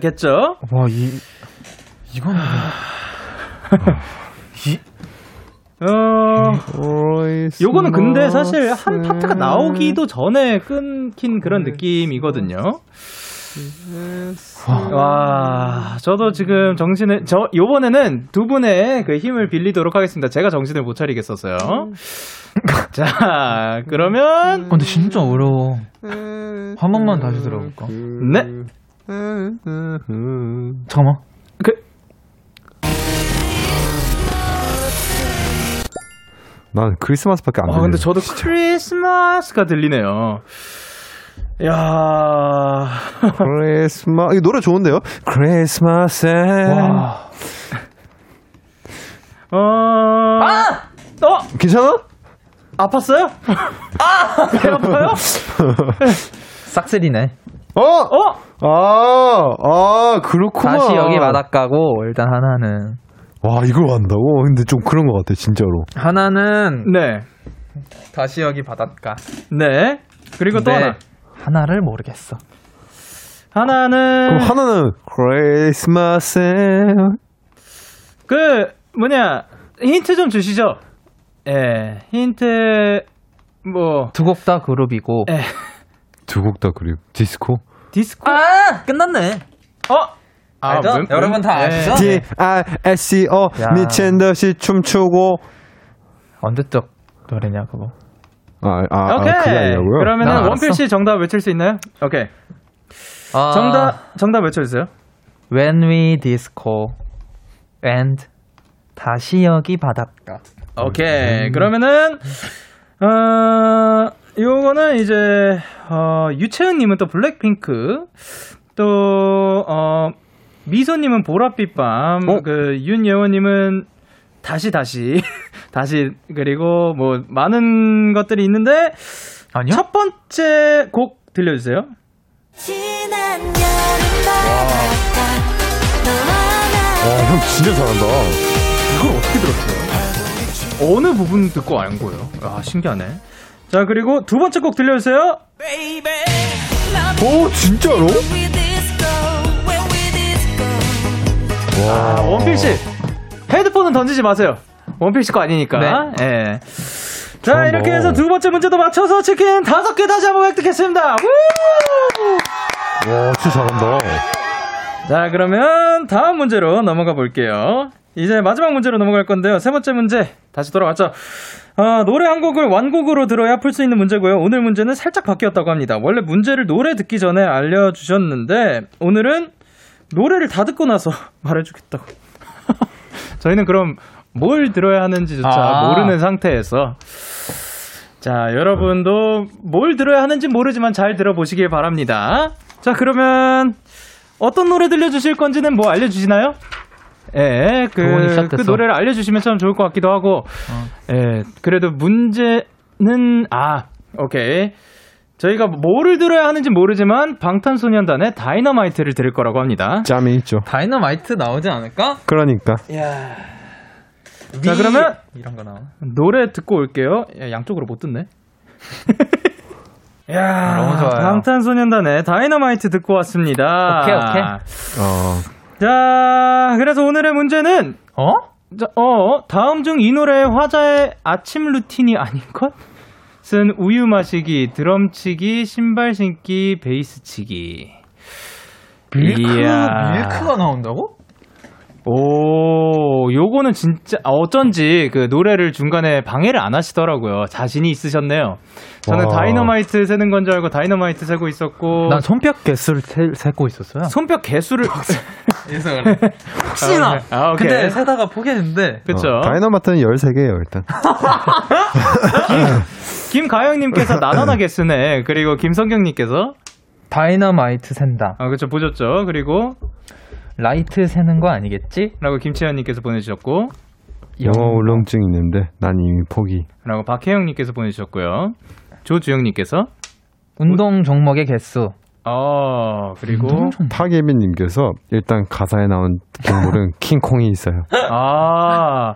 겠죠? 와 이 이거는 어, 크리스마스. 요거는 근데 사실 한 파트가 나오기도 전에 끊긴 그런 느낌이거든요. 와, 저도 지금 정신을, 저, 요번에는 두 분의 그 힘을 빌리도록 하겠습니다. 제가 정신을 못 차리겠어서요. 자, 그러면, 근데 진짜 어려워. 한 번만 다시 들어볼까? 네. 잠깐만. 그, 난 크리스마스밖에 안 아, 들려. 근데 저도 크리스마스가 들리네요. 야 크리스마스. 이 노래 좋은데요? 크리스마스. 와. 어, 아! 어! 괜찮아? 아팠어요? 아! 배 아파요? 싹쓸이네. 어? 어? 아, 아, 그렇구나. 다시 여기 바닷가고 일단 하나는 와, 이걸 한다고? 근데 좀 그런 것 같아, 진짜로. 하나는 네. 다시 여기 바닷가. 네. 그리고 또 네. 하나. 하나를 모르겠어. 하나는, 그럼 하나는 크리스마스. 그, 뭐냐, 힌트 좀 주시죠. 예, 힌트, 뭐, 두 곡 다 그룹이고. 에. 두곡 다 그리고 디스코. 디스코? 아 끝났네. 어? 아, 알죠? 웬- 여러분 다 예. 아시죠? D I S C O 야. 미친 듯이 춤추고. 언제적 노래냐 그거. 아, 아, 아 오케이. 그게 아니라고요? 그러면은 난 알았어. 원필 씨 정답 외칠 수 있나요? 오케이. 아, 정답, 정답 외쳐주세요. When we disco and 다시 여기 바닷가. 오케이. 그러면은, 어, 요거는 이제, 어, 유채은 님은 또 블랙핑크, 또, 어, 미소 님은 보랏빛 밤, 어? 그, 윤여원 님은 다시, 다시, 다시, 그리고 뭐, 많은 것들이 있는데, 아니요? 첫 번째 곡 들려주세요. 지난 여름 바닷가 너와 와, 형 진짜 잘한다. 이걸 어떻게 들었어요? 어느 부분 듣고 안 거예요? 아, 신기하네. 자, 그리고 두 번째 곡 들려주세요. 오, 진짜로? 아, 원필 씨. 헤드폰은 던지지 마세요. 원필 씨 거 아니니까. 네. 예. 자, 잘한다. 이렇게 해서 두 번째 문제도 맞춰서 치킨 다섯 개 다시 한번 획득했습니다. 우! 와, 진짜 잘한다. 자, 그러면 다음 문제로 넘어가 볼게요. 이제 마지막 문제로 넘어갈 건데요. 세 번째 문제 다시 돌아왔죠. 아, 노래 한 곡을 완곡으로 들어야 풀 수 있는 문제고요. 오늘 문제는 살짝 바뀌었다고 합니다. 원래 문제를 노래 듣기 전에 알려주셨는데 오늘은 노래를 다 듣고 나서 말해주겠다고. 저희는 그럼 뭘 들어야 하는지조차 아. 모르는 상태에서 자, 여러분도 뭘 들어야 하는지 모르지만 잘 들어보시길 바랍니다. 자, 그러면 어떤 노래 들려주실 건지는 뭐 알려주시나요? 예, 그. 그 노래를 알려주시면 참 좋을 것 같기도 하고, 예, 그래도 문제는, 아, 오케이. 저희가 뭐를 들어야 하는지 모르지만 방탄소년단의 다이너마이트를 들을 거라고 합니다. 짬이 있죠. 다이너마이트 나오지 않을까? 그러니까. 자, 그러면 이런 거 나와. 노래 듣고 올게요. 야, 양쪽으로 못 듣네. 야, 너무 좋아요. 방탄소년단의 다이너마이트 듣고 왔습니다. 오케이, 오케이. 어, 자, 그래서 오늘의 문제는 어? 자, 어, 다음 중 이 노래의 화자의 아침 루틴이 아닌 것은 우유 마시기, 드럼 치기, 신발 신기, 베이스 치기. 밀크 이야. 밀크가 나온다고? 오, 요거는 진짜 아, 어쩐지 그 노래를 중간에 방해를 안 하시더라고요. 자신이 있으셨네요. 저는 와. 다이너마이트 세는 건 줄 알고 다이너마이트 세고 있었고 난 손뼉 개수를 세, 세고 있었어요. 손뼉 개수를 그래. 혹시나. 아, 오케이. 근데 세다가 포기했는데. 그쵸. 어, 다이너마트는 13개예요, 일단. 김가영님께서 나나나 개수네. 그리고 김성경님께서 다이너마이트 센다. 아 그쵸 보셨죠. 그리고 라이트 세는 거 아니겠지? 라고 김채연님께서 보내주셨고 영어 울렁증 있는데 난 이미 포기. 라고 박혜영님께서 보내주셨고요. 조주영님께서 운동 종목의 개수. 어 그리고 파계빈님께서 일단 가사에 나온 동물은 킹콩이 있어요. 아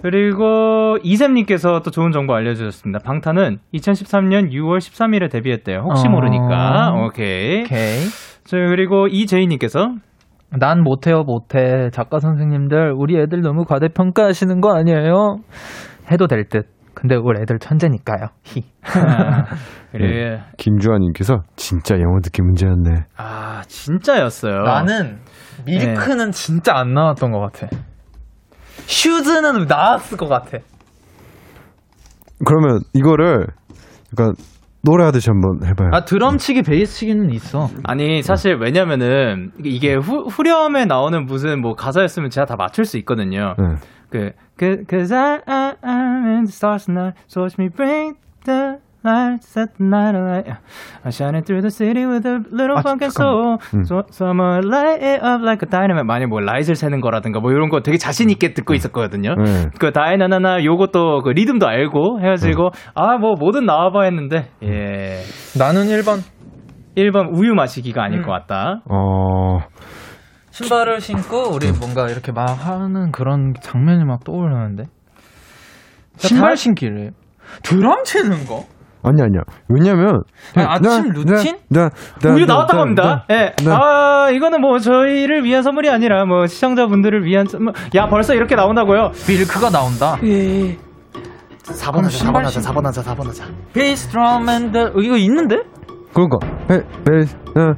그리고 이샘님께서 또 좋은 정보 알려주셨습니다. 방탄은 2013년 6월 13일에 데뷔했대요. 혹시 어. 모르니까 오케이. 오케이. 저 그리고 이제이님께서 난 못해요, 못해. 작가 선생님들, 우리 애들 너무 과대평가하시는 거 아니에요? 해도 될 듯. 근데 우리 애들 천재니까요. 히. 그래 네. 김주환님께서 진짜 영어 듣기 문제였네. 아 진짜였어요. 나는 밀크는 진짜 안 나왔던 것 같아. 슈즈는 나왔을 것 같아. 그러면 이거를 그러니까 노래 하듯이 한번 해봐요. 아 드럼 치기, 베이스 치기는 있어. 아니 사실 왜냐면은 이게 후, 후렴에 나오는 무슨 뭐 가사였으면 제가 다 맞출 수 있거든요. 네. 그, 그, cause I, I, I'm in the stars tonight, so watch me bring the light, set the night alight. I'm shining through the city with a little 아, funk and soul. 음. So, summer light it up like a dynamite. 만약 뭐 라이트를 세는 거라든가 뭐 이런 거 되게 자신 있게 듣고 있었거든요. 네. 그 다이나나나 요것도 그 리듬도 알고 해가지고, 아, 뭐 뭐든 나와봐 했는데, 예. 나는 1번. 1번 우유 마시기가 아닐 음. 것 같다. 어, 신발을 신고 우리 뭔가 이렇게 막 하는 그런 장면이 막 떠오르는데. 신발 다- 신기를. 드럼 치는 거? 아니 아니야. 왜냐면 아니, 아침 루틴? 네, 네, 우유 네, 나왔다고 네, 합니다. 네, 예. 네. 아, 이거는 뭐 저희를 위한 선물이 아니라 뭐 시청자분들을 위한 선물. 야, 벌써 이렇게 나온다고요? 밀크가 나온다. 예. 4번 하자, 신발 4번 하자, 신고. 4번 하자, 4번 하자. 베이스 드럼 and 이거 있는데? 그러니까 베, 베, 어,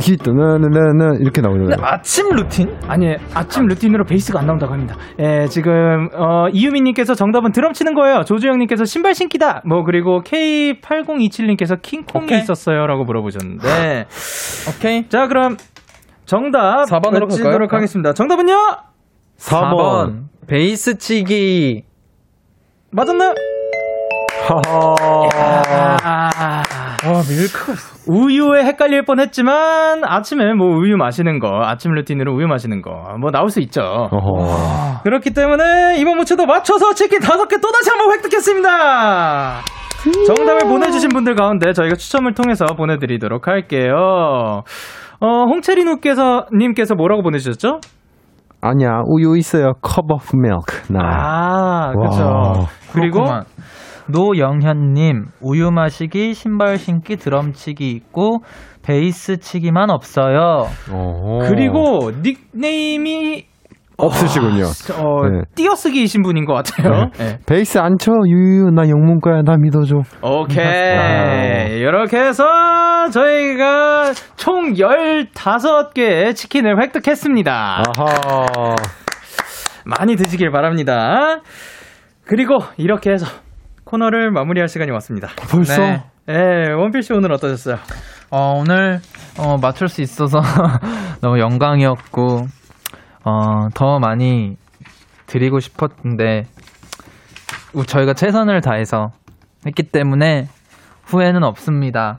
히트 나나나나 이렇게 나오잖아요. 아침 루틴? 아니, 아침 루틴으로 베이스가 안 나온다고 합니다. 예, 지금, 어, 이유민님께서 정답은 드럼 치는 거예요. 조주영님께서 신발 신기다. 뭐, 그리고 K8027님께서 킹콩이 오케이. 있었어요. 라고 물어보셨는데. 오케이. 자, 그럼 정답. 4번으로 외치도록 갈까요? 하겠습니다. 정답은요? 4번. 베이스 치기. 맞았나요? 하하. 아. 와, 밀크가 있어. 우유에 헷갈릴 뻔했지만 아침에 뭐 우유 마시는 거 아침 루틴으로 우유 마시는 거 뭐 나올 수 있죠. 어허. 그렇기 때문에 이번 무채도 맞춰서 치킨 다섯 개 또다시 한번 획득했습니다. 정답을 보내주신 분들 가운데 저희가 추첨을 통해서 보내드리도록 할게요. 어, 홍채리누께서 님께서 뭐라고 보내주셨죠? 아니야 우유 있어요. cup of milk. 나. 아, 그렇죠. 와. 그리고 그렇구만. 노영현님, 우유 마시기, 신발 신기, 드럼 치기 있고, 베이스 치기만 없어요. 어허. 그리고 닉네임이 없으시군요. 어, 네. 띄어쓰기이신 분인 것 같아요. 네. 베이스 안 쳐. 유유 나 영문과야. 나 믿어줘. 오케이. 이렇게 해서 저희가 총 15개의 치킨을 획득했습니다. 아하. 많이 드시길 바랍니다. 그리고 이렇게 해서 코너를 마무리할 시간이 왔습니다. 벌써? 네. 네, 원필 씨 오늘 어떠셨어요? 어, 오늘, 어, 맞출 수 있어서 너무 영광이었고, 어, 더 많이 드리고 싶었는데, 우- 저희가 최선을 다해서 했기 때문에 후회는 없습니다.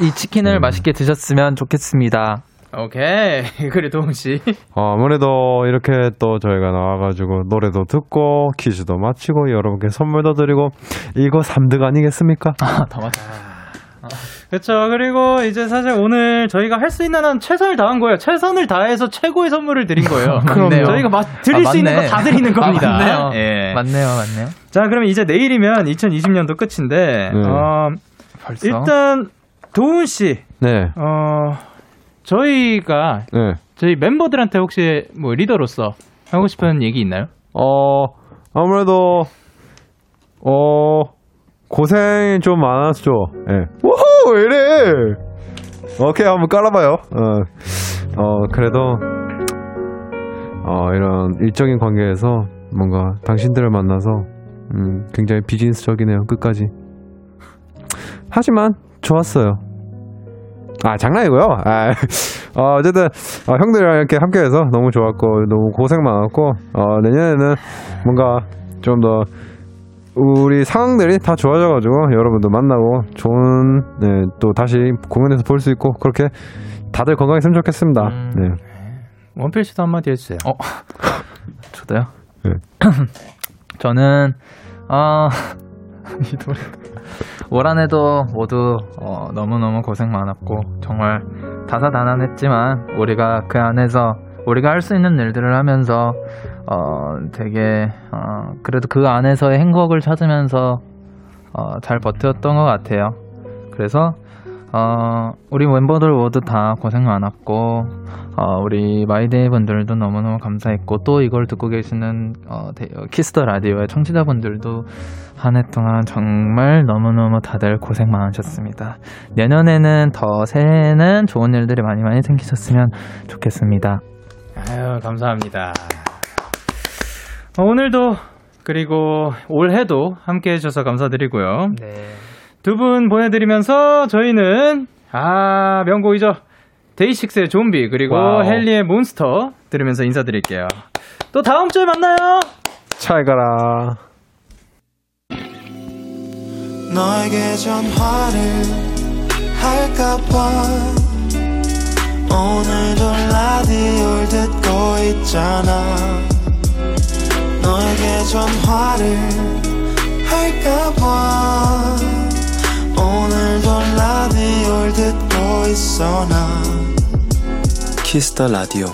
이 치킨을 맛있게 드셨으면 좋겠습니다. 오케이. 그래, 도웅씨. 어, 아무래도 이렇게 또 저희가 나와가지고 노래도 듣고 퀴즈도 마치고 여러분께 선물도 드리고 이거 3득 아니겠습니까? 아, 다 맞다. 그렇죠. 그리고 이제 사실 오늘 저희가 할 수 있는 한 최선을 다한 거예요. 최선을 다해서 최고의 선물을 드린 거예요. 맞네요. 저희가 막 드릴 아, 수 있는 거. 다 드리는 겁니다. 아, 맞네요. 예. 맞네요, 맞네요. 자, 그럼 이제 내일이면 2020년도 끝인데, 네. 어, 벌써. 일단, 도훈 씨, 네. 어, 저희가, 네. 저희 멤버들한테 혹시 뭐 리더로서 하고 싶은 얘기 있나요? 어, 아무래도, 어, 고생이 좀 많았죠. 예. 우후! 왜 이래! 오케이, 한번 깔아봐요. 어, 어, 그래도, 어, 이런 일적인 관계에서 뭔가 당신들을 만나서 음, 굉장히 비즈니스적이네요. 끝까지. 하지만 좋았어요. 아 장난이고요. 아, 어, 어쨌든 어, 형들이랑 이렇게 함께 해서 너무 좋았고 너무 고생 많았고 어, 내년에는 뭔가 좀 더 우리 상황들이 다 좋아져가지고 여러분도 만나고 좋은 네, 또 다시 공연에서 볼 수 있고 그렇게 다들 건강했으면 좋겠습니다. 네. 원필 씨도 한마디 해주세요. 어, 저도요? 네. 저는, 아, 이 노래. 올 한해도 모두 어, 너무너무 고생 많았고, 정말 다사다난했지만, 우리가 그 안에서 우리가 할 수 있는 일들을 하면서, 어, 되게, 어, 그래도 그 안에서의 행복을 찾으면서, 어, 잘 버텼던 것 같아요. 그래서, 어, 우리 멤버들 모두 다 고생 많았고, 어, 우리 마이데이 분들도 너무너무 감사했고, 또 이걸 듣고 계시는, 어, 데- 어, 키스터 라디오의 청취자분들도 한 해 동안 정말 너무너무 다들 고생 많으셨습니다. 내년에는 더 새해에는 좋은 일들이 많이 많이 생기셨으면 좋겠습니다. 아유, 감사합니다. 어, 오늘도 그리고 올해도 함께 해주셔서 감사드리고요. 네. 두 분 보내드리면서 저희는 아 명곡이죠. 데이식스의 좀비 그리고 와우. 헨리의 몬스터 들으면서 인사드릴게요. 또 다음 주에 만나요. 잘 가라. 너에게 전화를 할까봐 오늘도 라디오를 듣고 있잖아 너에게 전화를 할까봐 오늘도 라디오를 듣고 있어 나 키스터 라디오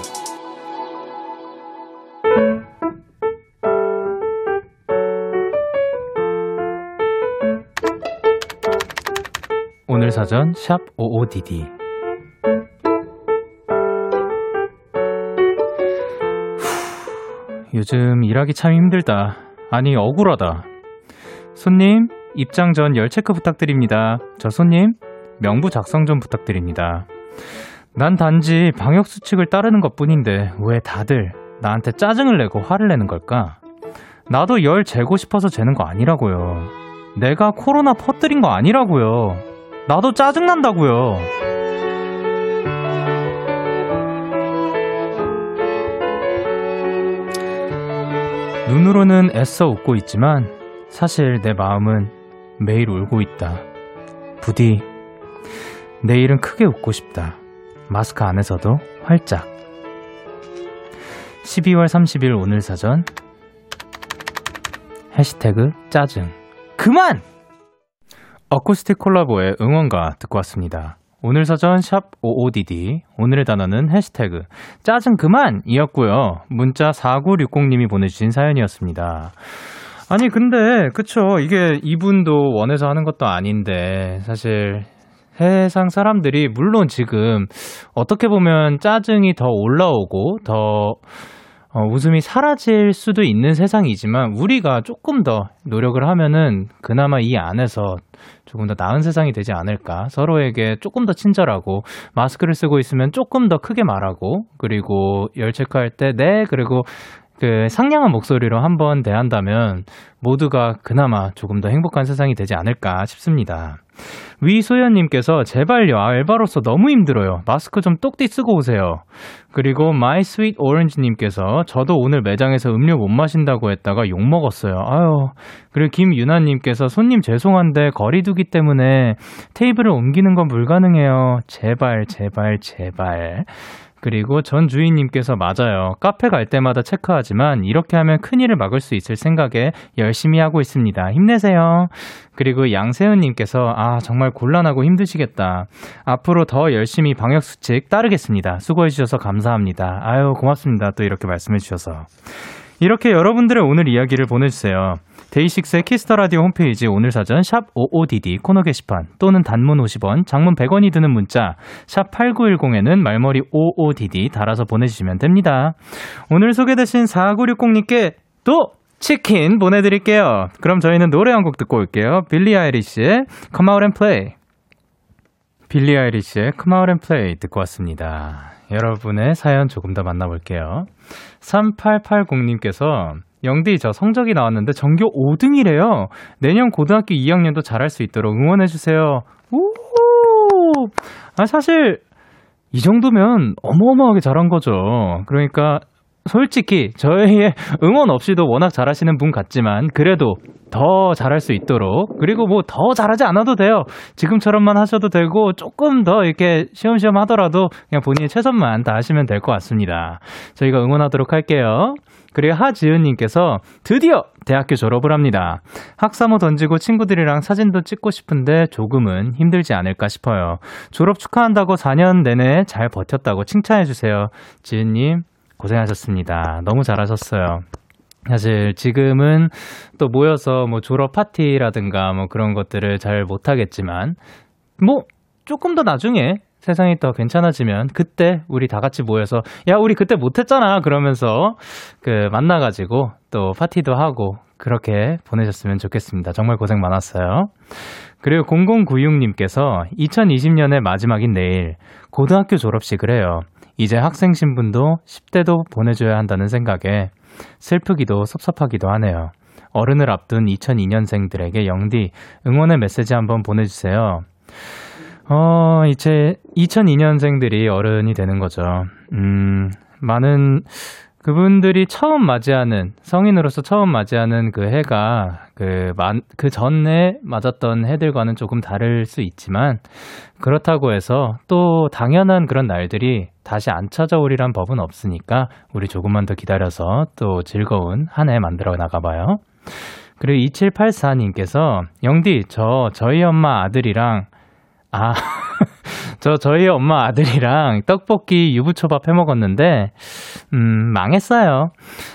오늘 사전 샵 55DD 요즘 일하기 참 힘들다. 아니 억울하다. 손님 입장 전 열 체크 부탁드립니다. 저 손님 명부 작성 좀 부탁드립니다. 난 단지 방역 수칙을 따르는 것 뿐인데 왜 다들 나한테 짜증을 내고 화를 내는 걸까? 나도 열 재고 싶어서 재는 거 아니라고요. 내가 코로나 퍼뜨린 거 아니라고요. 나도 짜증 난다고요. 눈으로는 애써 웃고 있지만 사실 내 마음은 매일 울고 있다. 부디 내일은 크게 웃고 싶다. 마스크 안에서도 활짝. 12월 30일 오늘 사전 해시태그 짜증 그만! 어쿠스틱 콜라보의 응원가 듣고 왔습니다. 오늘 사전 샵 55DD 오늘의 단어는 해시태그 짜증 그만이었고요. 문자 4960님이 보내주신 사연이었습니다. 아니 근데 그쵸 이게 이분도 원해서 하는 것도 아닌데 사실 세상 사람들이 물론 지금 어떻게 보면 짜증이 더 올라오고 더 어, 웃음이 사라질 수도 있는 세상이지만 우리가 조금 더 노력을 하면은 그나마 이 안에서 조금 더 나은 세상이 되지 않을까. 서로에게 조금 더 친절하고 마스크를 쓰고 있으면 조금 더 크게 말하고 그리고 열 체크할 때 네 그리고 그 상냥한 목소리로 한번 대한다면 모두가 그나마 조금 더 행복한 세상이 되지 않을까 싶습니다. 위소연님께서 제발요 알바로서 너무 힘들어요. 마스크 좀 똑띠 쓰고 오세요. 그리고 My Sweet Orange님께서 저도 오늘 매장에서 음료 못 마신다고 했다가 욕 먹었어요. 아유. 그리고 김유나님께서 손님 죄송한데 거리두기 때문에 테이블을 옮기는 건 불가능해요. 제발 제발 제발 그리고 전 주인님께서 맞아요. 카페 갈 때마다 체크하지만 이렇게 하면 큰일을 막을 수 있을 생각에 열심히 하고 있습니다. 힘내세요. 그리고 양세은님께서 아 정말 곤란하고 힘드시겠다. 앞으로 더 열심히 방역 수칙 따르겠습니다. 수고해 주셔서 감사합니다. 아유 고맙습니다. 또 이렇게 말씀해 주셔서 이렇게 여러분들의 오늘 이야기를 보내주세요. 데이식스의 키스터 라디오 홈페이지 오늘 사전 샵 55DD 코너 게시판 또는 단문 50원, 장문 100원이 드는 문자 샵 8910에는 말머리 55DD 달아서 보내주시면 됩니다. 오늘 소개되신 4960님께 또 치킨 보내드릴게요. 그럼 저희는 노래 한 곡 듣고 올게요. 빌리 아이리시의 Come Out and Play. 빌리 아이리시의 Come Out and Play 듣고 왔습니다. 여러분의 사연 조금 더 만나볼게요. 3880님께서 저 성적이 나왔는데 전교 5등이래요. 내년 고등학교 2학년도 잘할 수 있도록 응원해주세요. 오! 아, 사실 이 정도면 어마어마하게 잘한 거죠. 그러니까 솔직히 저희의 응원 없이도 워낙 잘하시는 분 같지만 그래도 더 잘할 수 있도록 그리고 뭐 더 잘하지 않아도 돼요. 지금처럼만 하셔도 되고 조금 더 이렇게 시험시험 하더라도 그냥 본인의 최선만 다하시면 될 것 같습니다. 저희가 응원하도록 할게요. 그리고 하지은님께서 드디어 대학교 졸업을 합니다. 학사모 던지고 친구들이랑 사진도 찍고 싶은데 조금은 힘들지 않을까 싶어요. 졸업 축하한다고 4년 내내 잘 버텼다고 칭찬해주세요. 지은님, 고생하셨습니다. 너무 잘하셨어요. 사실 지금은 또 모여서 뭐 졸업 파티라든가 뭐 그런 것들을 잘 못하겠지만 뭐 조금 더 나중에 세상이 더 괜찮아지면 그때 우리 다 같이 모여서 야 우리 그때 못했잖아 그러면서 그 만나가지고 또 파티도 하고 그렇게 보내셨으면 좋겠습니다. 정말 고생 많았어요. 그리고 0096님께서 2020년의 마지막인 내일 고등학교 졸업식을 해요. 이제 학생 신분도 10대도 보내줘야 한다는 생각에 슬프기도 섭섭하기도 하네요. 어른을 앞둔 2002년생들에게 영디 응원의 메시지 한번 보내주세요. 어, 이제 2002년생들이 어른이 되는 거죠. 음, 많은 그분들이 처음 맞이하는 성인으로서 처음 맞이하는 그 해가 그, 그 전에 맞았던 해들과는 조금 다를 수 있지만 그렇다고 해서 또 당연한 그런 날들이 다시 안 찾아오리란 법은 없으니까 우리 조금만 더 기다려서 또 즐거운 한 해 만들어 나가봐요. 그리고 2784님께서 영디 저 저희 엄마 아들이랑 아, 저 저희 엄마 아들이랑 떡볶이 유부초밥 해 먹었는데 음, 망했어요.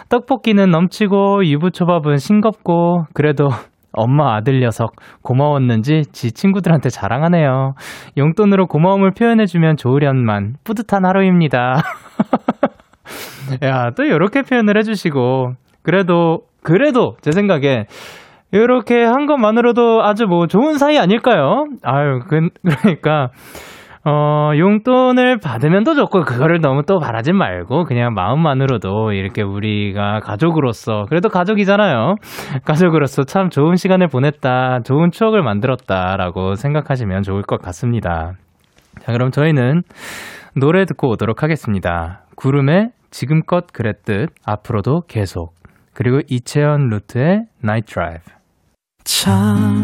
떡볶이는 넘치고 유부초밥은 싱겁고 그래도 엄마 아들 녀석 고마웠는지 지 친구들한테 자랑하네요. 용돈으로 고마움을 표현해주면 좋으련만 뿌듯한 하루입니다. 야, 또 이렇게 표현을 해주시고 그래도 그래도 제 생각에 이렇게 한 것만으로도 아주 뭐 좋은 사이 아닐까요? 아유, 그, 그러니까, 어, 용돈을 받으면 더 좋고, 그거를 너무 또 바라진 말고, 그냥 마음만으로도 이렇게 우리가 가족으로서, 그래도 가족이잖아요. 가족으로서 참 좋은 시간을 보냈다, 좋은 추억을 만들었다라고 생각하시면 좋을 것 같습니다. 자, 그럼 저희는 노래 듣고 오도록 하겠습니다. 구름의 지금껏 그랬듯, 앞으로도 계속. 그리고 이채연 루트의 나이트 드라이브. 참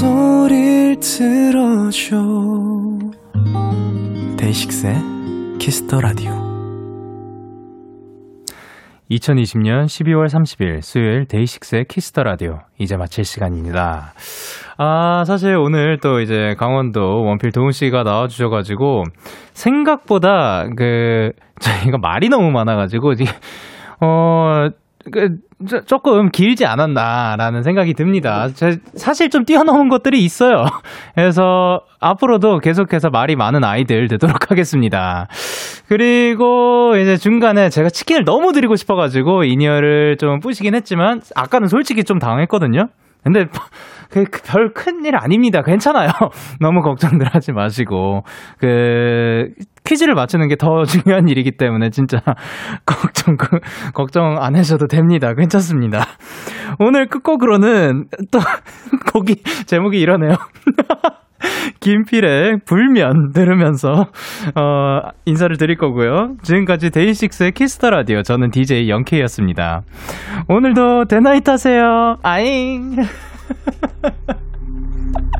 목소리를 들어줘. 데이식스의 키스터 라디오 2020년 12월 30일 수요일 데이식스의 키스터 라디오 이제 마칠 시간입니다. 아, 사실 오늘 또 이제 강원도 원필 도훈 씨가 나와 주셔 가지고 생각보다 그 저희가 말이 너무 많아 가지고 어 그, 조금 길지 않았나라는 생각이 듭니다. 사실 좀 뛰어넘은 것들이 있어요. 그래서 앞으로도 계속해서 말이 많은 아이들 되도록 하겠습니다. 그리고 이제 중간에 제가 치킨을 너무 드리고 싶어가지고 in-ear를 좀 뿌시긴 했지만 아까는 솔직히 좀 당했거든요. 근데 그, 그별 큰 일 아닙니다. 괜찮아요. 너무 걱정들 하지 마시고 그 퀴즈를 맞추는 게 더 중요한 일이기 때문에 진짜 걱정 그, 걱정 안 하셔도 됩니다. 괜찮습니다. 오늘 끝곡으로는 또 곡이 제목이 이러네요. 김필의 불면 들으면서 어, 인사를 드릴 거고요. 지금까지 데이식스의 키스터 라디오 저는 DJ 영케이였습니다. 오늘도 대나잇 하세요. 아잉. Ha ha ha ha!